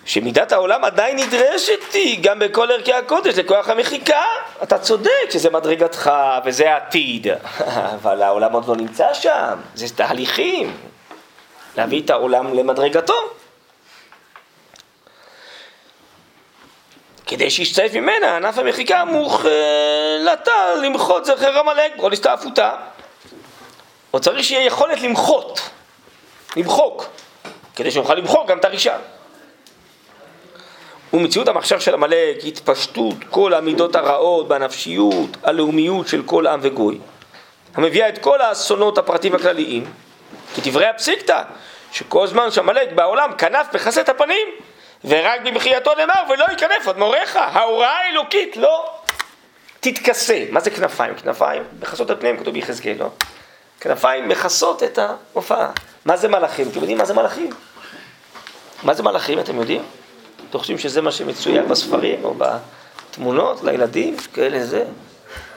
שמידת העולם עדיין נדרשת היא גם בכל ערכי הקודש לכוח המחיקה. אתה צודק שזה מדרגתך וזה העתיד, אבל העולם עוד לא נמצא שם, זה תהליכים. להביא את העולם למדרגתו. כדי שישתף ממנה ענף המחיקה מוחלטה למחות זכר עמלק, כל הסתעפותה. או צריך שיהיה יכולת למחות, למחוק, כדי שנוכל למחוק גם את הרישה. ומציאות המחשב של עמלק, התפשטות כל המידות הרעות בנפשיות, הלאומיות של כל עם וגוי, המביאה את כל האסונות הפרטיים הכלליים, כי דברי הפסיקתא, שכל זמן שעמלק בעולם כנף את הפנים, ורק במחייתו נאמר ולא ייכנף עוד מוריך, ההוראה האלוקית לא תתכסה. מה זה כנפיים? כנפיים מכסות את פניהם, כתוב ביחזקאל, לא? כנפיים מכסות את ההופעה. מה זה מלאכים? אתם יודעים מה זה מלאכים? מה זה מלאכים, אתם יודעים? אתם חושבים שזה מה שמצויר בספרים או בתמונות לילדים, כאלה זה?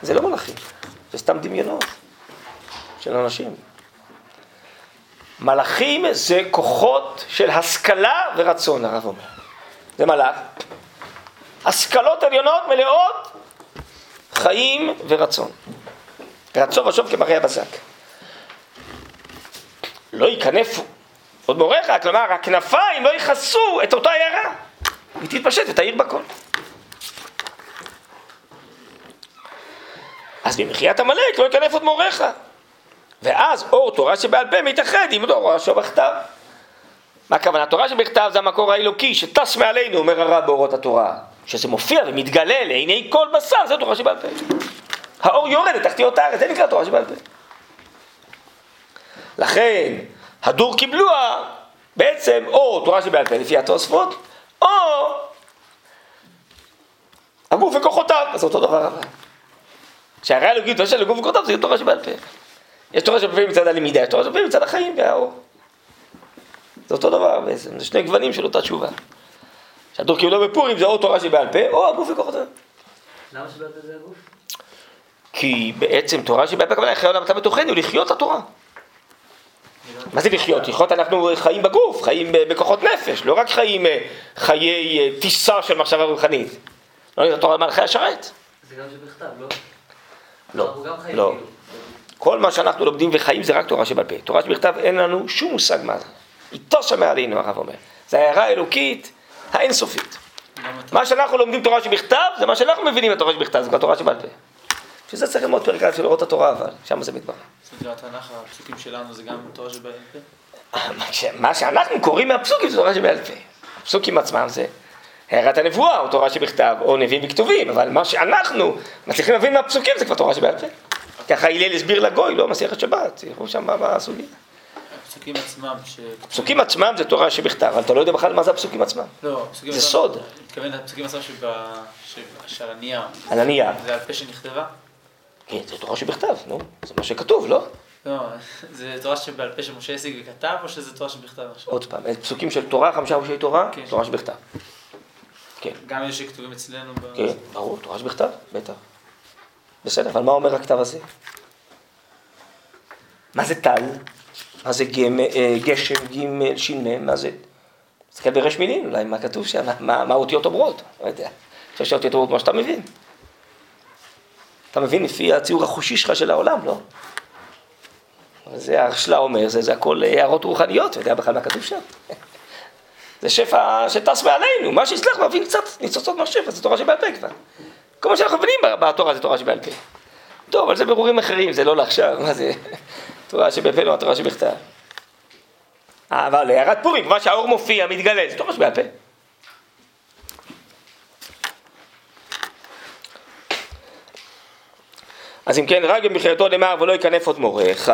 זה לא מלאכים, זה סתם דמיונות של אנשים. מלאכים זה כוחות של השכלה ורצון, הרב אומר. זה מלאך. השכלות עליונות מלאות חיים ורצון. רצון ושוב כמראה הבזק. לא ייכנפו עוד מוריך, כלומר הכנפיים לא יכסו את אותה עיירה. היא תתפשט ותאיר בכל. אז במחיית עמלק לא ייכנף עוד מוריך. ואז אור תורה שבעל פה מתאחד עם תורה שבכתב. מה הכוונה? תורה שבכתב זה המקור האלוקי שטס מעלינו, אומר הרב באורות התורה. שזה מופיע ומתגלה לעיני כל בשר, זה תורה שבעל פה. האור יורד לתחתיות הארץ, זה נקרא תורה שבעל פה. לכן, הדור קיבלוה בעצם או תורה שבעל פה לפי התוספות, או הגוף וכוחותיו, אז אותו דבר אבל. שהרי אלוקית תורה של הגוף וכוחותיו זה תורה שבעל פה. יש תורה שבפעמים מצד הלמידה, יש תורה שבפעמים מצד החיים והאור. זה אותו דבר בעצם, זה שני גוונים של אותה תשובה. שהדור קיבלו בפורים זה או תורה שבעל פה או הגוף וכוחותיו. למה שבעל פה זה הגוף? כי בעצם תורה שבעל פה הכוונה, אחרי העולם אתה בתוכנו, לחיות את התורה. מה זה לחיות? לחיות אנחנו חיים בגוף, חיים בכוחות נפש, לא רק חיים אה, חיי אה, טיסה של מחשבה רוחנית. לא נראה תורה מלכי השרת. זה גם שבכתב, לא? לא, לא. כל מה שאנחנו לומדים וחיים זה רק תורה שבעל פה. תורה שבכתב אין לנו שום מושג מה זה. היא טוסה מעלינו, הרב אומר. זה ההערה האלוקית האינסופית. מה שאנחנו לומדים תורה שבכתב, זה מה שאנחנו מבינים בתורה שבכתב, זה כבר תורה שבעל פה. בשביל זה צריך ללמוד פרק א' של אורות התורה, אבל שם זה מתברר. זאת אומרת, התנ"ך, הפסוקים שלנו זה גם תורה שבעל פה? מה שאנחנו קוראים מהפסוקים זה תורה שבעל פה. הפסוקים עצמם זה הערת הנבואה, או תורה שבכתב, או נביאים וכתובים, אבל מה שאנחנו מצליחים להבין מהפסוקים זה כבר תורה שבעל פה. ככה הלל הסביר לגוי, לא מסכת שבת, תראו שם מה- הסוגיה. הפסוקים עצמם, ש... הפסוקים עצמם זה תורה שבכתב, אבל אתה לא יודע בכלל מה זה הפסוקים עצמם. לא, הפסוקים זה עצמם- סוד. אני מתכוון לפסוקים עצמם שעל הנייר. על הנייר. זה על פה שנכתבה? כן, זה תורה שבכתב, נו, זה מה שכתוב, לא? לא, זה תורה שבעל פה שמשה השיג וכתב, או שזה תורה שבכתב עכשיו? עוד פעם, פסוקים של תורה, חמישה חומשי תורה, כן. תורה שבכתב. כן, גם אלה שכתובים אצלנו. כן, ברור, תורה שבכתב, בטח. בסדר, אבל מה אומר הכתב הזה? מה זה טל? מה זה גמ- אה, גשם, ג', ש"מ, מה זה? תסתכל ברש מילים, אולי מה כתוב שם, מה מה האותיות אומרות, לא יודע. חושב שהאותיות אומרות מה שאתה מבין. אתה מבין לפי הציור החושי שלך של העולם, לא? זה הרשלה אומר, זה, זה הכל הערות רוחניות, אתה יודע בכלל מה כתוב שם? זה שפע שטס מעלינו, מה שהצלחנו להבין קצת ניצוצות מהשפע, זה תורה שבעל פה כבר. כל מה שאנחנו מבינים בתורה זה תורה שבעל פה. טוב, אבל זה ברורים אחרים, זה לא לעכשיו, מה זה? תורה שבעל פה לא התורה שבכתב. אבל הערת פורים, מה שהאור מופיע, מתגלה, זה תורה שבעל פה. אז אם כן, רק במחייתו נאמר ולא יקנף עוד מוריך,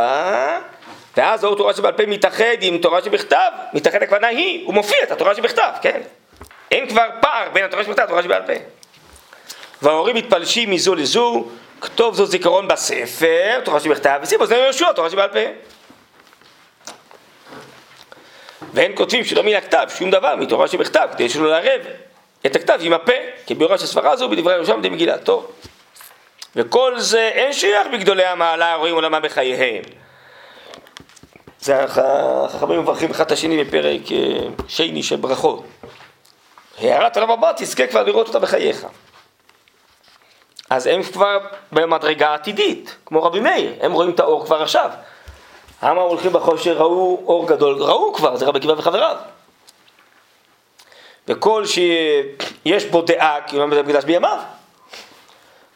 ואז האור תורה שבעל פה מתאחד עם תורה שבכתב, מתאחד הכוונה היא, הוא מופיע את התורה שבכתב, כן? אין כבר פער בין התורה שבכתב לתורה שבעל פה. וההורים מתפלשים מזו לזו, כתוב זאת זיכרון בספר, תורה שבכתב, וסיבו זה יהושע, תורה שבעל פה. ואין כותבים שלא מן הכתב שום דבר מתורה שבכתב, כדי שלא לערב את הכתב עם הפה, כי ביורה של סברה זו בדברי ירושם די מגילת. וכל זה אין שייך בגדולי המעלה הרואים עולמם בחייהם. זה הח- החכמים מברכים אחד את השני בפרק אה, שני של ברכות. הערת הרב הבא תזכה כבר לראות אותה בחייך. אז הם כבר במדרגה עתידית, כמו רבי מאיר, הם רואים את האור כבר עכשיו. למה הולכים בחושר ראו אור גדול? ראו כבר, זה רבי עקיבא וחבריו. וכל שיש בו דעה, כאילו בית המקדש בימיו.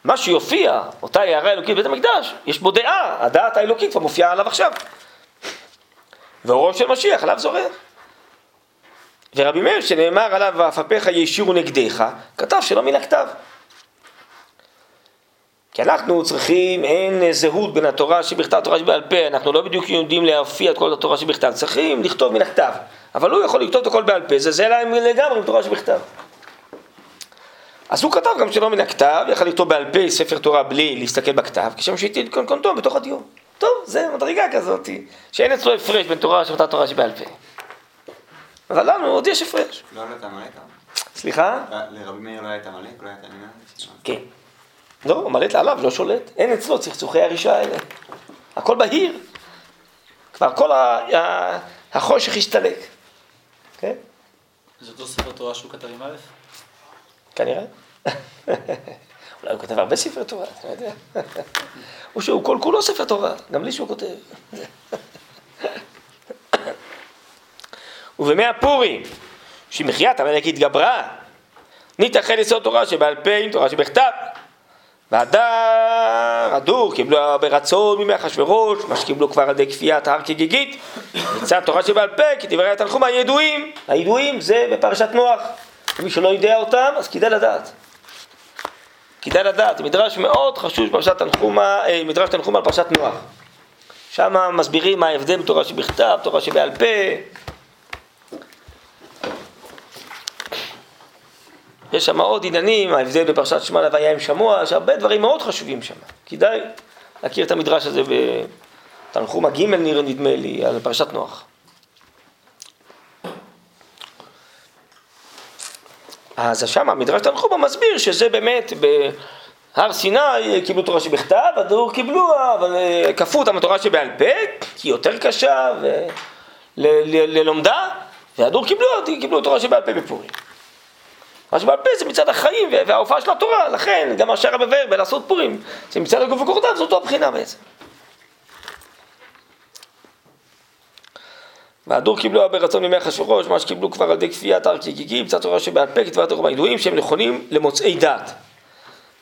מה שיופיע, אותה הערה אלוקית בבית המקדש, יש בו דעה, הדעת האלוקית כבר מופיעה עליו עכשיו. ואורו של משיח עליו זורח. ורבי מאיר שנאמר עליו ואף אפיך ישירו נגדך, כתב שלא מן הכתב. כי אנחנו צריכים, אין זהות בין התורה שבכתב לתורה שבעל פה, אנחנו לא בדיוק יודעים להופיע את כל התורה שבכתב, צריכים לכתוב מן הכתב. אבל הוא יכול לכתוב את הכל בעל פה, זה זה להם לגמרי עם תורה שבכתב. אז הוא כתב גם שלא מן הכתב, יכל לכתוב בעל פה ספר תורה בלי להסתכל בכתב, כשם שהטיל קונקונטון בתוך הדיון. טוב, זה מדרגה כזאת, שאין אצלו הפרש בין תורה שבכתב לתורה שבעל פה. אבל לנו עוד יש הפרש. לא הייתה עמלק? סליחה? לרבי מאיר לא הייתה עמלק? לא הייתה עניין? כן. לא, מלט עליו, לא שולט. אין אצלו צחצוחי הרישה האלה. הכל בהיר. כבר כל ה- החושך השתלק. כן? זה אותו ספר תורה שהוא כתב עם א'? כנראה. אולי הוא כותב הרבה ספרי תורה, אתה לא יודע. או שהוא כל כולו ספר תורה, גם לי שהוא כותב. ובימי הפורים, שמחיית המלך התגברה, נתאחד יסוד תורה שבעל פה עם תורה שבכתב. והדר, הדור, קיבלו ברצון מימי אחשוורוש, מה שקיבלו כבר על ידי כפיית הר כגיגית, מצד תורה שבעל פה, כי דברי התנחום הידועים, הידועים זה בפרשת נוח, ומי שלא יודע אותם, אז כדאי לדעת. כדאי לדעת, מדרש מאוד חשוב בפרשת תנחומה, אה, מדרש תנחומה על פרשת נוח. שם מסבירים מה ההבדל בין תורה שבכתב, תורה שבעל פה. יש שם עוד עניינים, ההבדל בפרשת שמע לוויה עם שמוע, יש הרבה דברים מאוד חשובים שם. כדאי להכיר את המדרש הזה בתנחומה ג' נראה נדמה לי, על פרשת נוח. אז שם המדרש תנחומה מסביר שזה באמת בהר סיני קיבלו תורה שבכתב, הדור קיבלו, אבל אה, כפו אותם בתורה שבעל פה, כי היא יותר קשה ללומדה, והדור קיבלו, קיבלו תורה שבעל פה בפורים. מה שבעל פה זה מצד החיים וה- וההופעה של התורה, לכן גם השער הבבאר בלעשות פורים, זה מצד הגוף וכוחותיו, זו אותו הבחינה בעצם. והדור הרבה רצון מימי אחשוורוש, מה שקיבלו כבר על ידי כפיית הר קיגיגים, קצת תורה שבעל פה, כתבי התורה הידועים, שהם נכונים למוצאי דעת.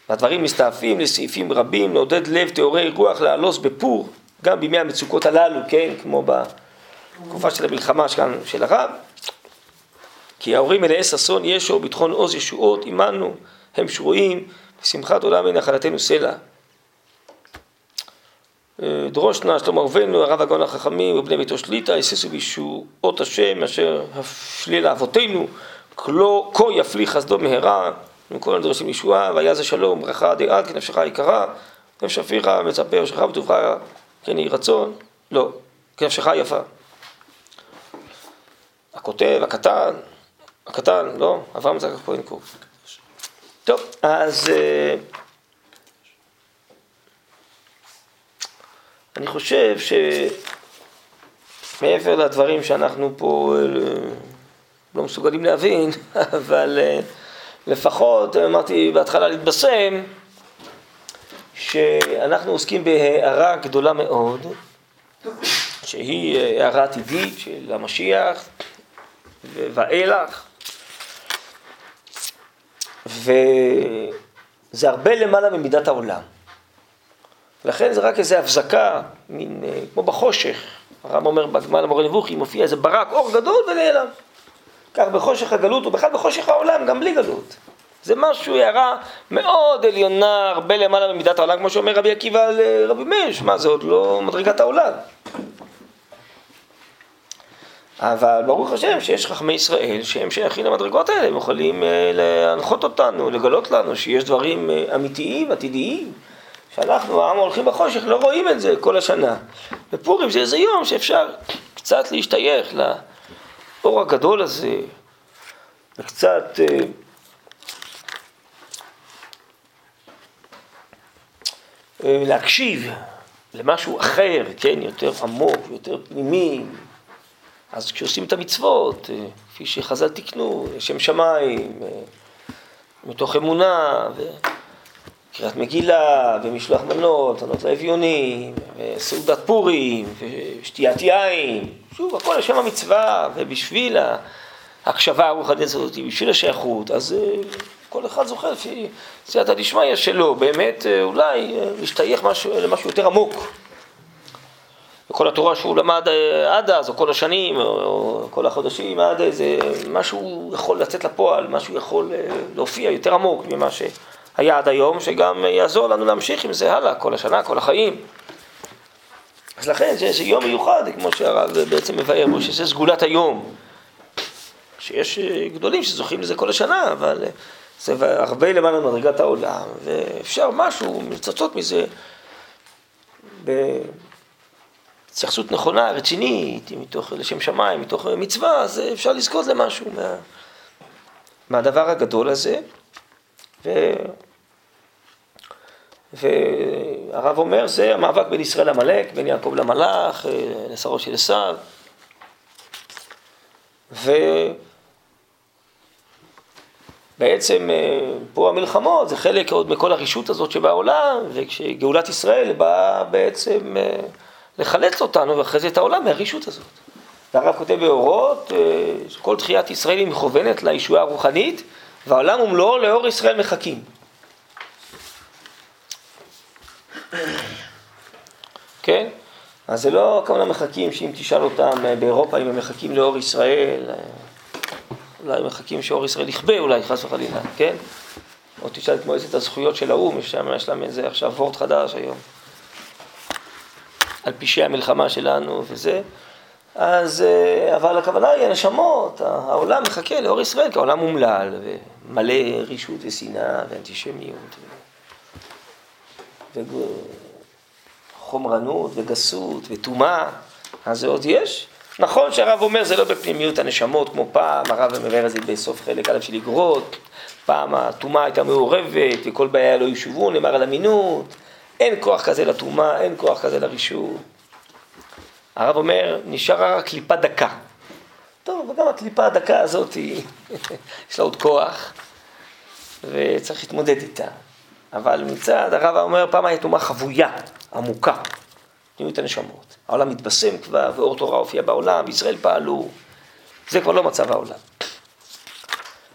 והדברים מסתעפים לסעיפים רבים, לעודד לב טהורי רוח, לעלוס בפור, גם בימי המצוקות הללו, כן, כמו בתקופה של המלחמה כאן של הרב. כי ההורים מלאי ששון ישו, ביטחון עוז ישועות עמנו, הם שרויים, בשמחת עולם היא נחלתנו סלע. דרוש נא שלמה אהובנו, הרב הגאון החכמים ובני ביתו שליטה, היססו בישועות השם אשר הפליל לאבותינו, כה יפלי חסדו מהרה, וכל הדורשים ישועה, והיה זה שלום, ברכה דעד, כי נפשך יקרה, נפש אפיך מצפה, ראשך וטובך, כן יהי רצון, לא, כי נפשך יפה. הכותב, הקטן, הקטן, לא, אברהם יצחק הכהן קוף. טוב, אז אה, אני חושב שמעבר לדברים שאנחנו פה אה, לא מסוגלים להבין, אבל אה, לפחות, אמרתי בהתחלה להתבשם, שאנחנו עוסקים בהערה גדולה מאוד, שהיא הערה עתידית של המשיח ואילך, וזה הרבה למעלה ממידת העולם. לכן זה רק איזו הבזקה, מין, אה, כמו בחושך. הרב אומר בגמל המורה נבוכי, מופיע איזה ברק, אור גדול ונעלם. כך בחושך הגלות, ובכלל בחושך העולם, גם בלי גלות. זה משהו, הערה מאוד עליונה, הרבה למעלה ממידת העולם, כמו שאומר רבי עקיבא על אה, רבי מאיר, מה זה עוד לא מדרגת העולם. אבל ברוך השם שיש חכמי ישראל שהם שייכים למדרגות האלה, הם יכולים אה, להנחות אותנו, לגלות לנו שיש דברים אה, אמיתיים, עתידיים, שאנחנו, העם הולכים בחושך, לא רואים את זה כל השנה. ופורים זה איזה יום שאפשר קצת להשתייך לאור הגדול הזה, וקצת... אה, להקשיב למשהו אחר, כן, יותר עמוק, יותר פנימי, אז כשעושים את המצוות, אה, כפי שחז"ל תיקנו, שם שמיים, אה, מתוך אמונה, וקריאת מגילה, ומשלוח מנות, ענות לאביונים, וסעודת פורים, ושתיית יין, שוב, הכל לשם המצווה, ובשביל ההקשבה הרוחנית הזאת, בשביל השייכות, אז אה, כל אחד זוכר לפי סייעתא דשמיא שלו, באמת אולי להשתייך למשהו יותר עמוק. וכל התורה שהוא למד אה, עד אז, או כל השנים, או כל החודשים עד איזה, משהו יכול לצאת לפועל, משהו יכול אה, להופיע יותר עמוק ממה שהיה עד היום, שגם יעזור לנו להמשיך עם זה הלאה, כל השנה, כל החיים. אז לכן זה יום מיוחד, כמו שהרב בעצם מבאר שזה סגולת היום. שיש אה, גדולים שזוכים לזה כל השנה, אבל זה הרבה למעלה ממדרגת העולם, ואפשר משהו, מלצצות מזה. התייחסות נכונה, רצינית, מתוך לשם שמיים, מתוך מצווה, אז אפשר לזכות למשהו מה, מהדבר הגדול הזה. ו... והרב אומר, זה המאבק בין ישראל לעמלק, בין יעקב למלאך, לשרו של עשיו. ובעצם פה המלחמות זה חלק עוד מכל הרישות הזאת שבעולם, וכשגאולת ישראל באה בעצם לחלץ אותנו ואחרי זה את העולם מהרישות הזאת. והרב כותב באורות, אה, כל תחיית ישראל היא מכוונת לישועה הרוחנית, והעולם ומלואו לאור ישראל מחכים. כן? אז זה לא הכוונה מחכים שאם תשאל אותם אה, באירופה אם הם מחכים לאור ישראל, אה, אולי מחכים שאור ישראל יכבה אולי, חס וחלילה, כן? או תשאל את מועצת הזכויות של האו"ם, יש להם איזה עכשיו וורט חדש היום. על פשעי המלחמה שלנו וזה. אז, אה, אבל הכוונה היא הנשמות, העולם מחכה לאור ישראל, כי העולם אומלל ומלא רישות ושנאה ואנטישמיות וחומרנות וגסות וטומאה, אז זה עוד יש. נכון שהרב אומר זה לא בפנימיות הנשמות כמו פעם, הרב מבאר את זה בסוף חלק א' של אגרות, פעם הטומאה הייתה מעורבת וכל בעיה לא ישובו, נאמר על אמינות. אין כוח כזה לטומאה, אין כוח כזה לרישור. הרב אומר, נשארה קליפה דקה. טוב, וגם הקליפה הדקה הזאת, היא, יש לה עוד כוח, וצריך להתמודד איתה. אבל מצד, הרב אומר, פעם הייתה טומאה חבויה, עמוקה. פנימיות הנשמות. העולם מתבשם כבר, ואור תורה הופיע בעולם, ישראל פעלו. זה כבר לא מצב העולם.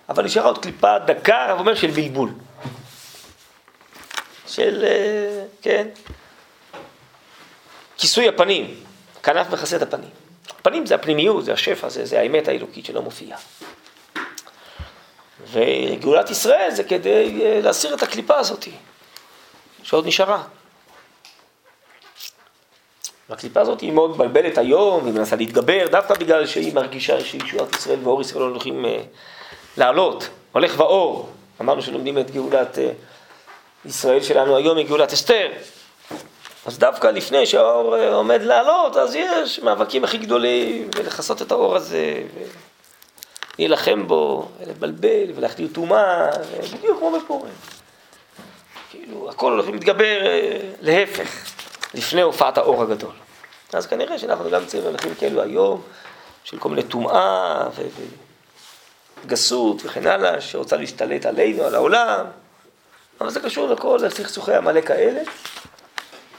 אבל נשארה עוד קליפה דקה, הרב אומר, של בלבול. של, אה, כן, כיסוי הפנים, כנף מכסה את הפנים. הפנים זה הפנימיות, זה השפע, זה, זה האמת האלוקית שלא מופיעה. וגאולת ישראל זה כדי אה, להסיר את הקליפה הזאת, שעוד נשארה. והקליפה הזאת היא מאוד מבלבלת היום, היא מנסה להתגבר, דווקא בגלל שהיא מרגישה שישועת ישראל ואור ישראל הולכים אה, לעלות, הולך ואור. אמרנו שלומדים את גאולת אה, ישראל שלנו היום מגאולת אסתר. אז דווקא לפני שהאור אה, עומד לעלות, אז יש מאבקים הכי גדולים, ולכסות את האור הזה, ולהילחם בו, ולבלבל, ולהחדיר טומאה, בדיוק כמו בפורים. כאילו, הכל הולך להתגבר אה, להפך, לפני הופעת האור הגדול. אז כנראה שאנחנו גם צריכים ללכים כאלו היום, של כל מיני טומאה, וגסות וכן הלאה, שרוצה להשתלט עלינו, על העולם. אבל זה קשור לכל הסכסוכי עמלק האלה,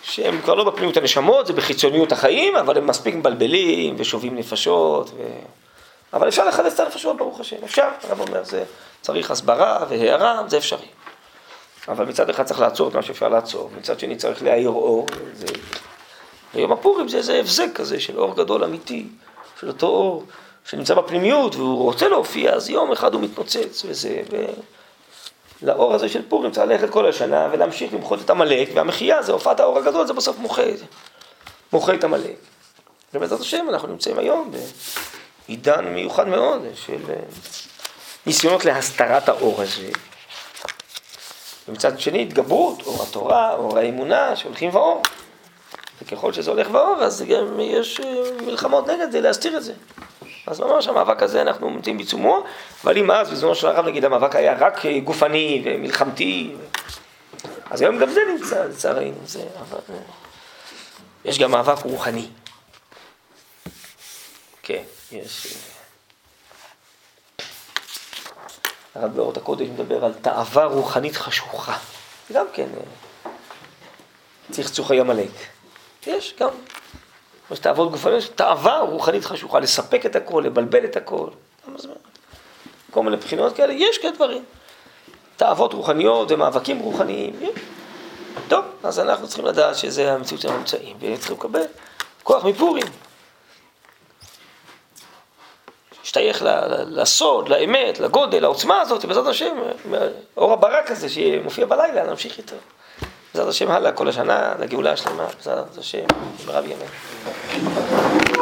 שהם כבר לא בפנימיות הנשמות, זה בחיצוניות החיים, אבל הם מספיק מבלבלים ושובים נפשות. ו... אבל אפשר לחלץ את הנפשות, ברוך השם, אפשר. הרב אומר, זה צריך הסברה והערה, זה אפשרי. אבל מצד אחד צריך לעצור את מה שאפשר לעצור, מצד שני צריך להעיר אור. זה... ויום הפורים זה איזה הבזק כזה של אור גדול אמיתי, של אותו אור שנמצא בפנימיות והוא רוצה להופיע, אז יום אחד הוא מתנוצץ וזה. לאור הזה של פורים צריך ללכת כל השנה ולהמשיך למחות את עמלק, והמחייה זה הופעת האור הגדול, זה בסוף מוחה, מוחה את עמלק. ובעזרת השם אנחנו נמצאים היום בעידן מיוחד מאוד של אה, ניסיונות להסתרת האור הזה. ומצד שני התגברות, אור התורה, אור האמונה, שהולכים ואור. וככל שזה הולך ואור, אז גם יש אה, מלחמות נגד זה, להסתיר את זה. אז ממש המאבק הזה אנחנו נמצאים בעיצומו, אבל אם אז, בזמנו של הרב נגיד, המאבק היה רק אה, גופני ומלחמתי, אז היום גם זה נמצא, לצערנו, זה, אבל אה, יש גם מאבק רוחני. כן, יש... אה, הרב באורות הקודש מדבר על תאווה רוחנית חשוכה. גם כן צחצוחי עמלק. יש גם תאוות גופניות, יש תאווה רוחנית חשוכה, לספק את הכל, לבלבל את הכל. כל מיני בחינות כאלה, יש כאלה דברים. תאוות רוחניות ומאבקים רוחניים. טוב, אז אנחנו צריכים לדעת שזה המציאות שאנחנו נמצאים, וצריכים לקבל כוח מפורים. להשתייך לסוד, לאמת, לגודל, לעוצמה הזאת, בעזרת השם, אור הברק הזה שמופיע בלילה, נמשיך איתו. בעזרת השם הלאה כל השנה, לגאולה השלמה, בעזרת השם, ברב ימינו.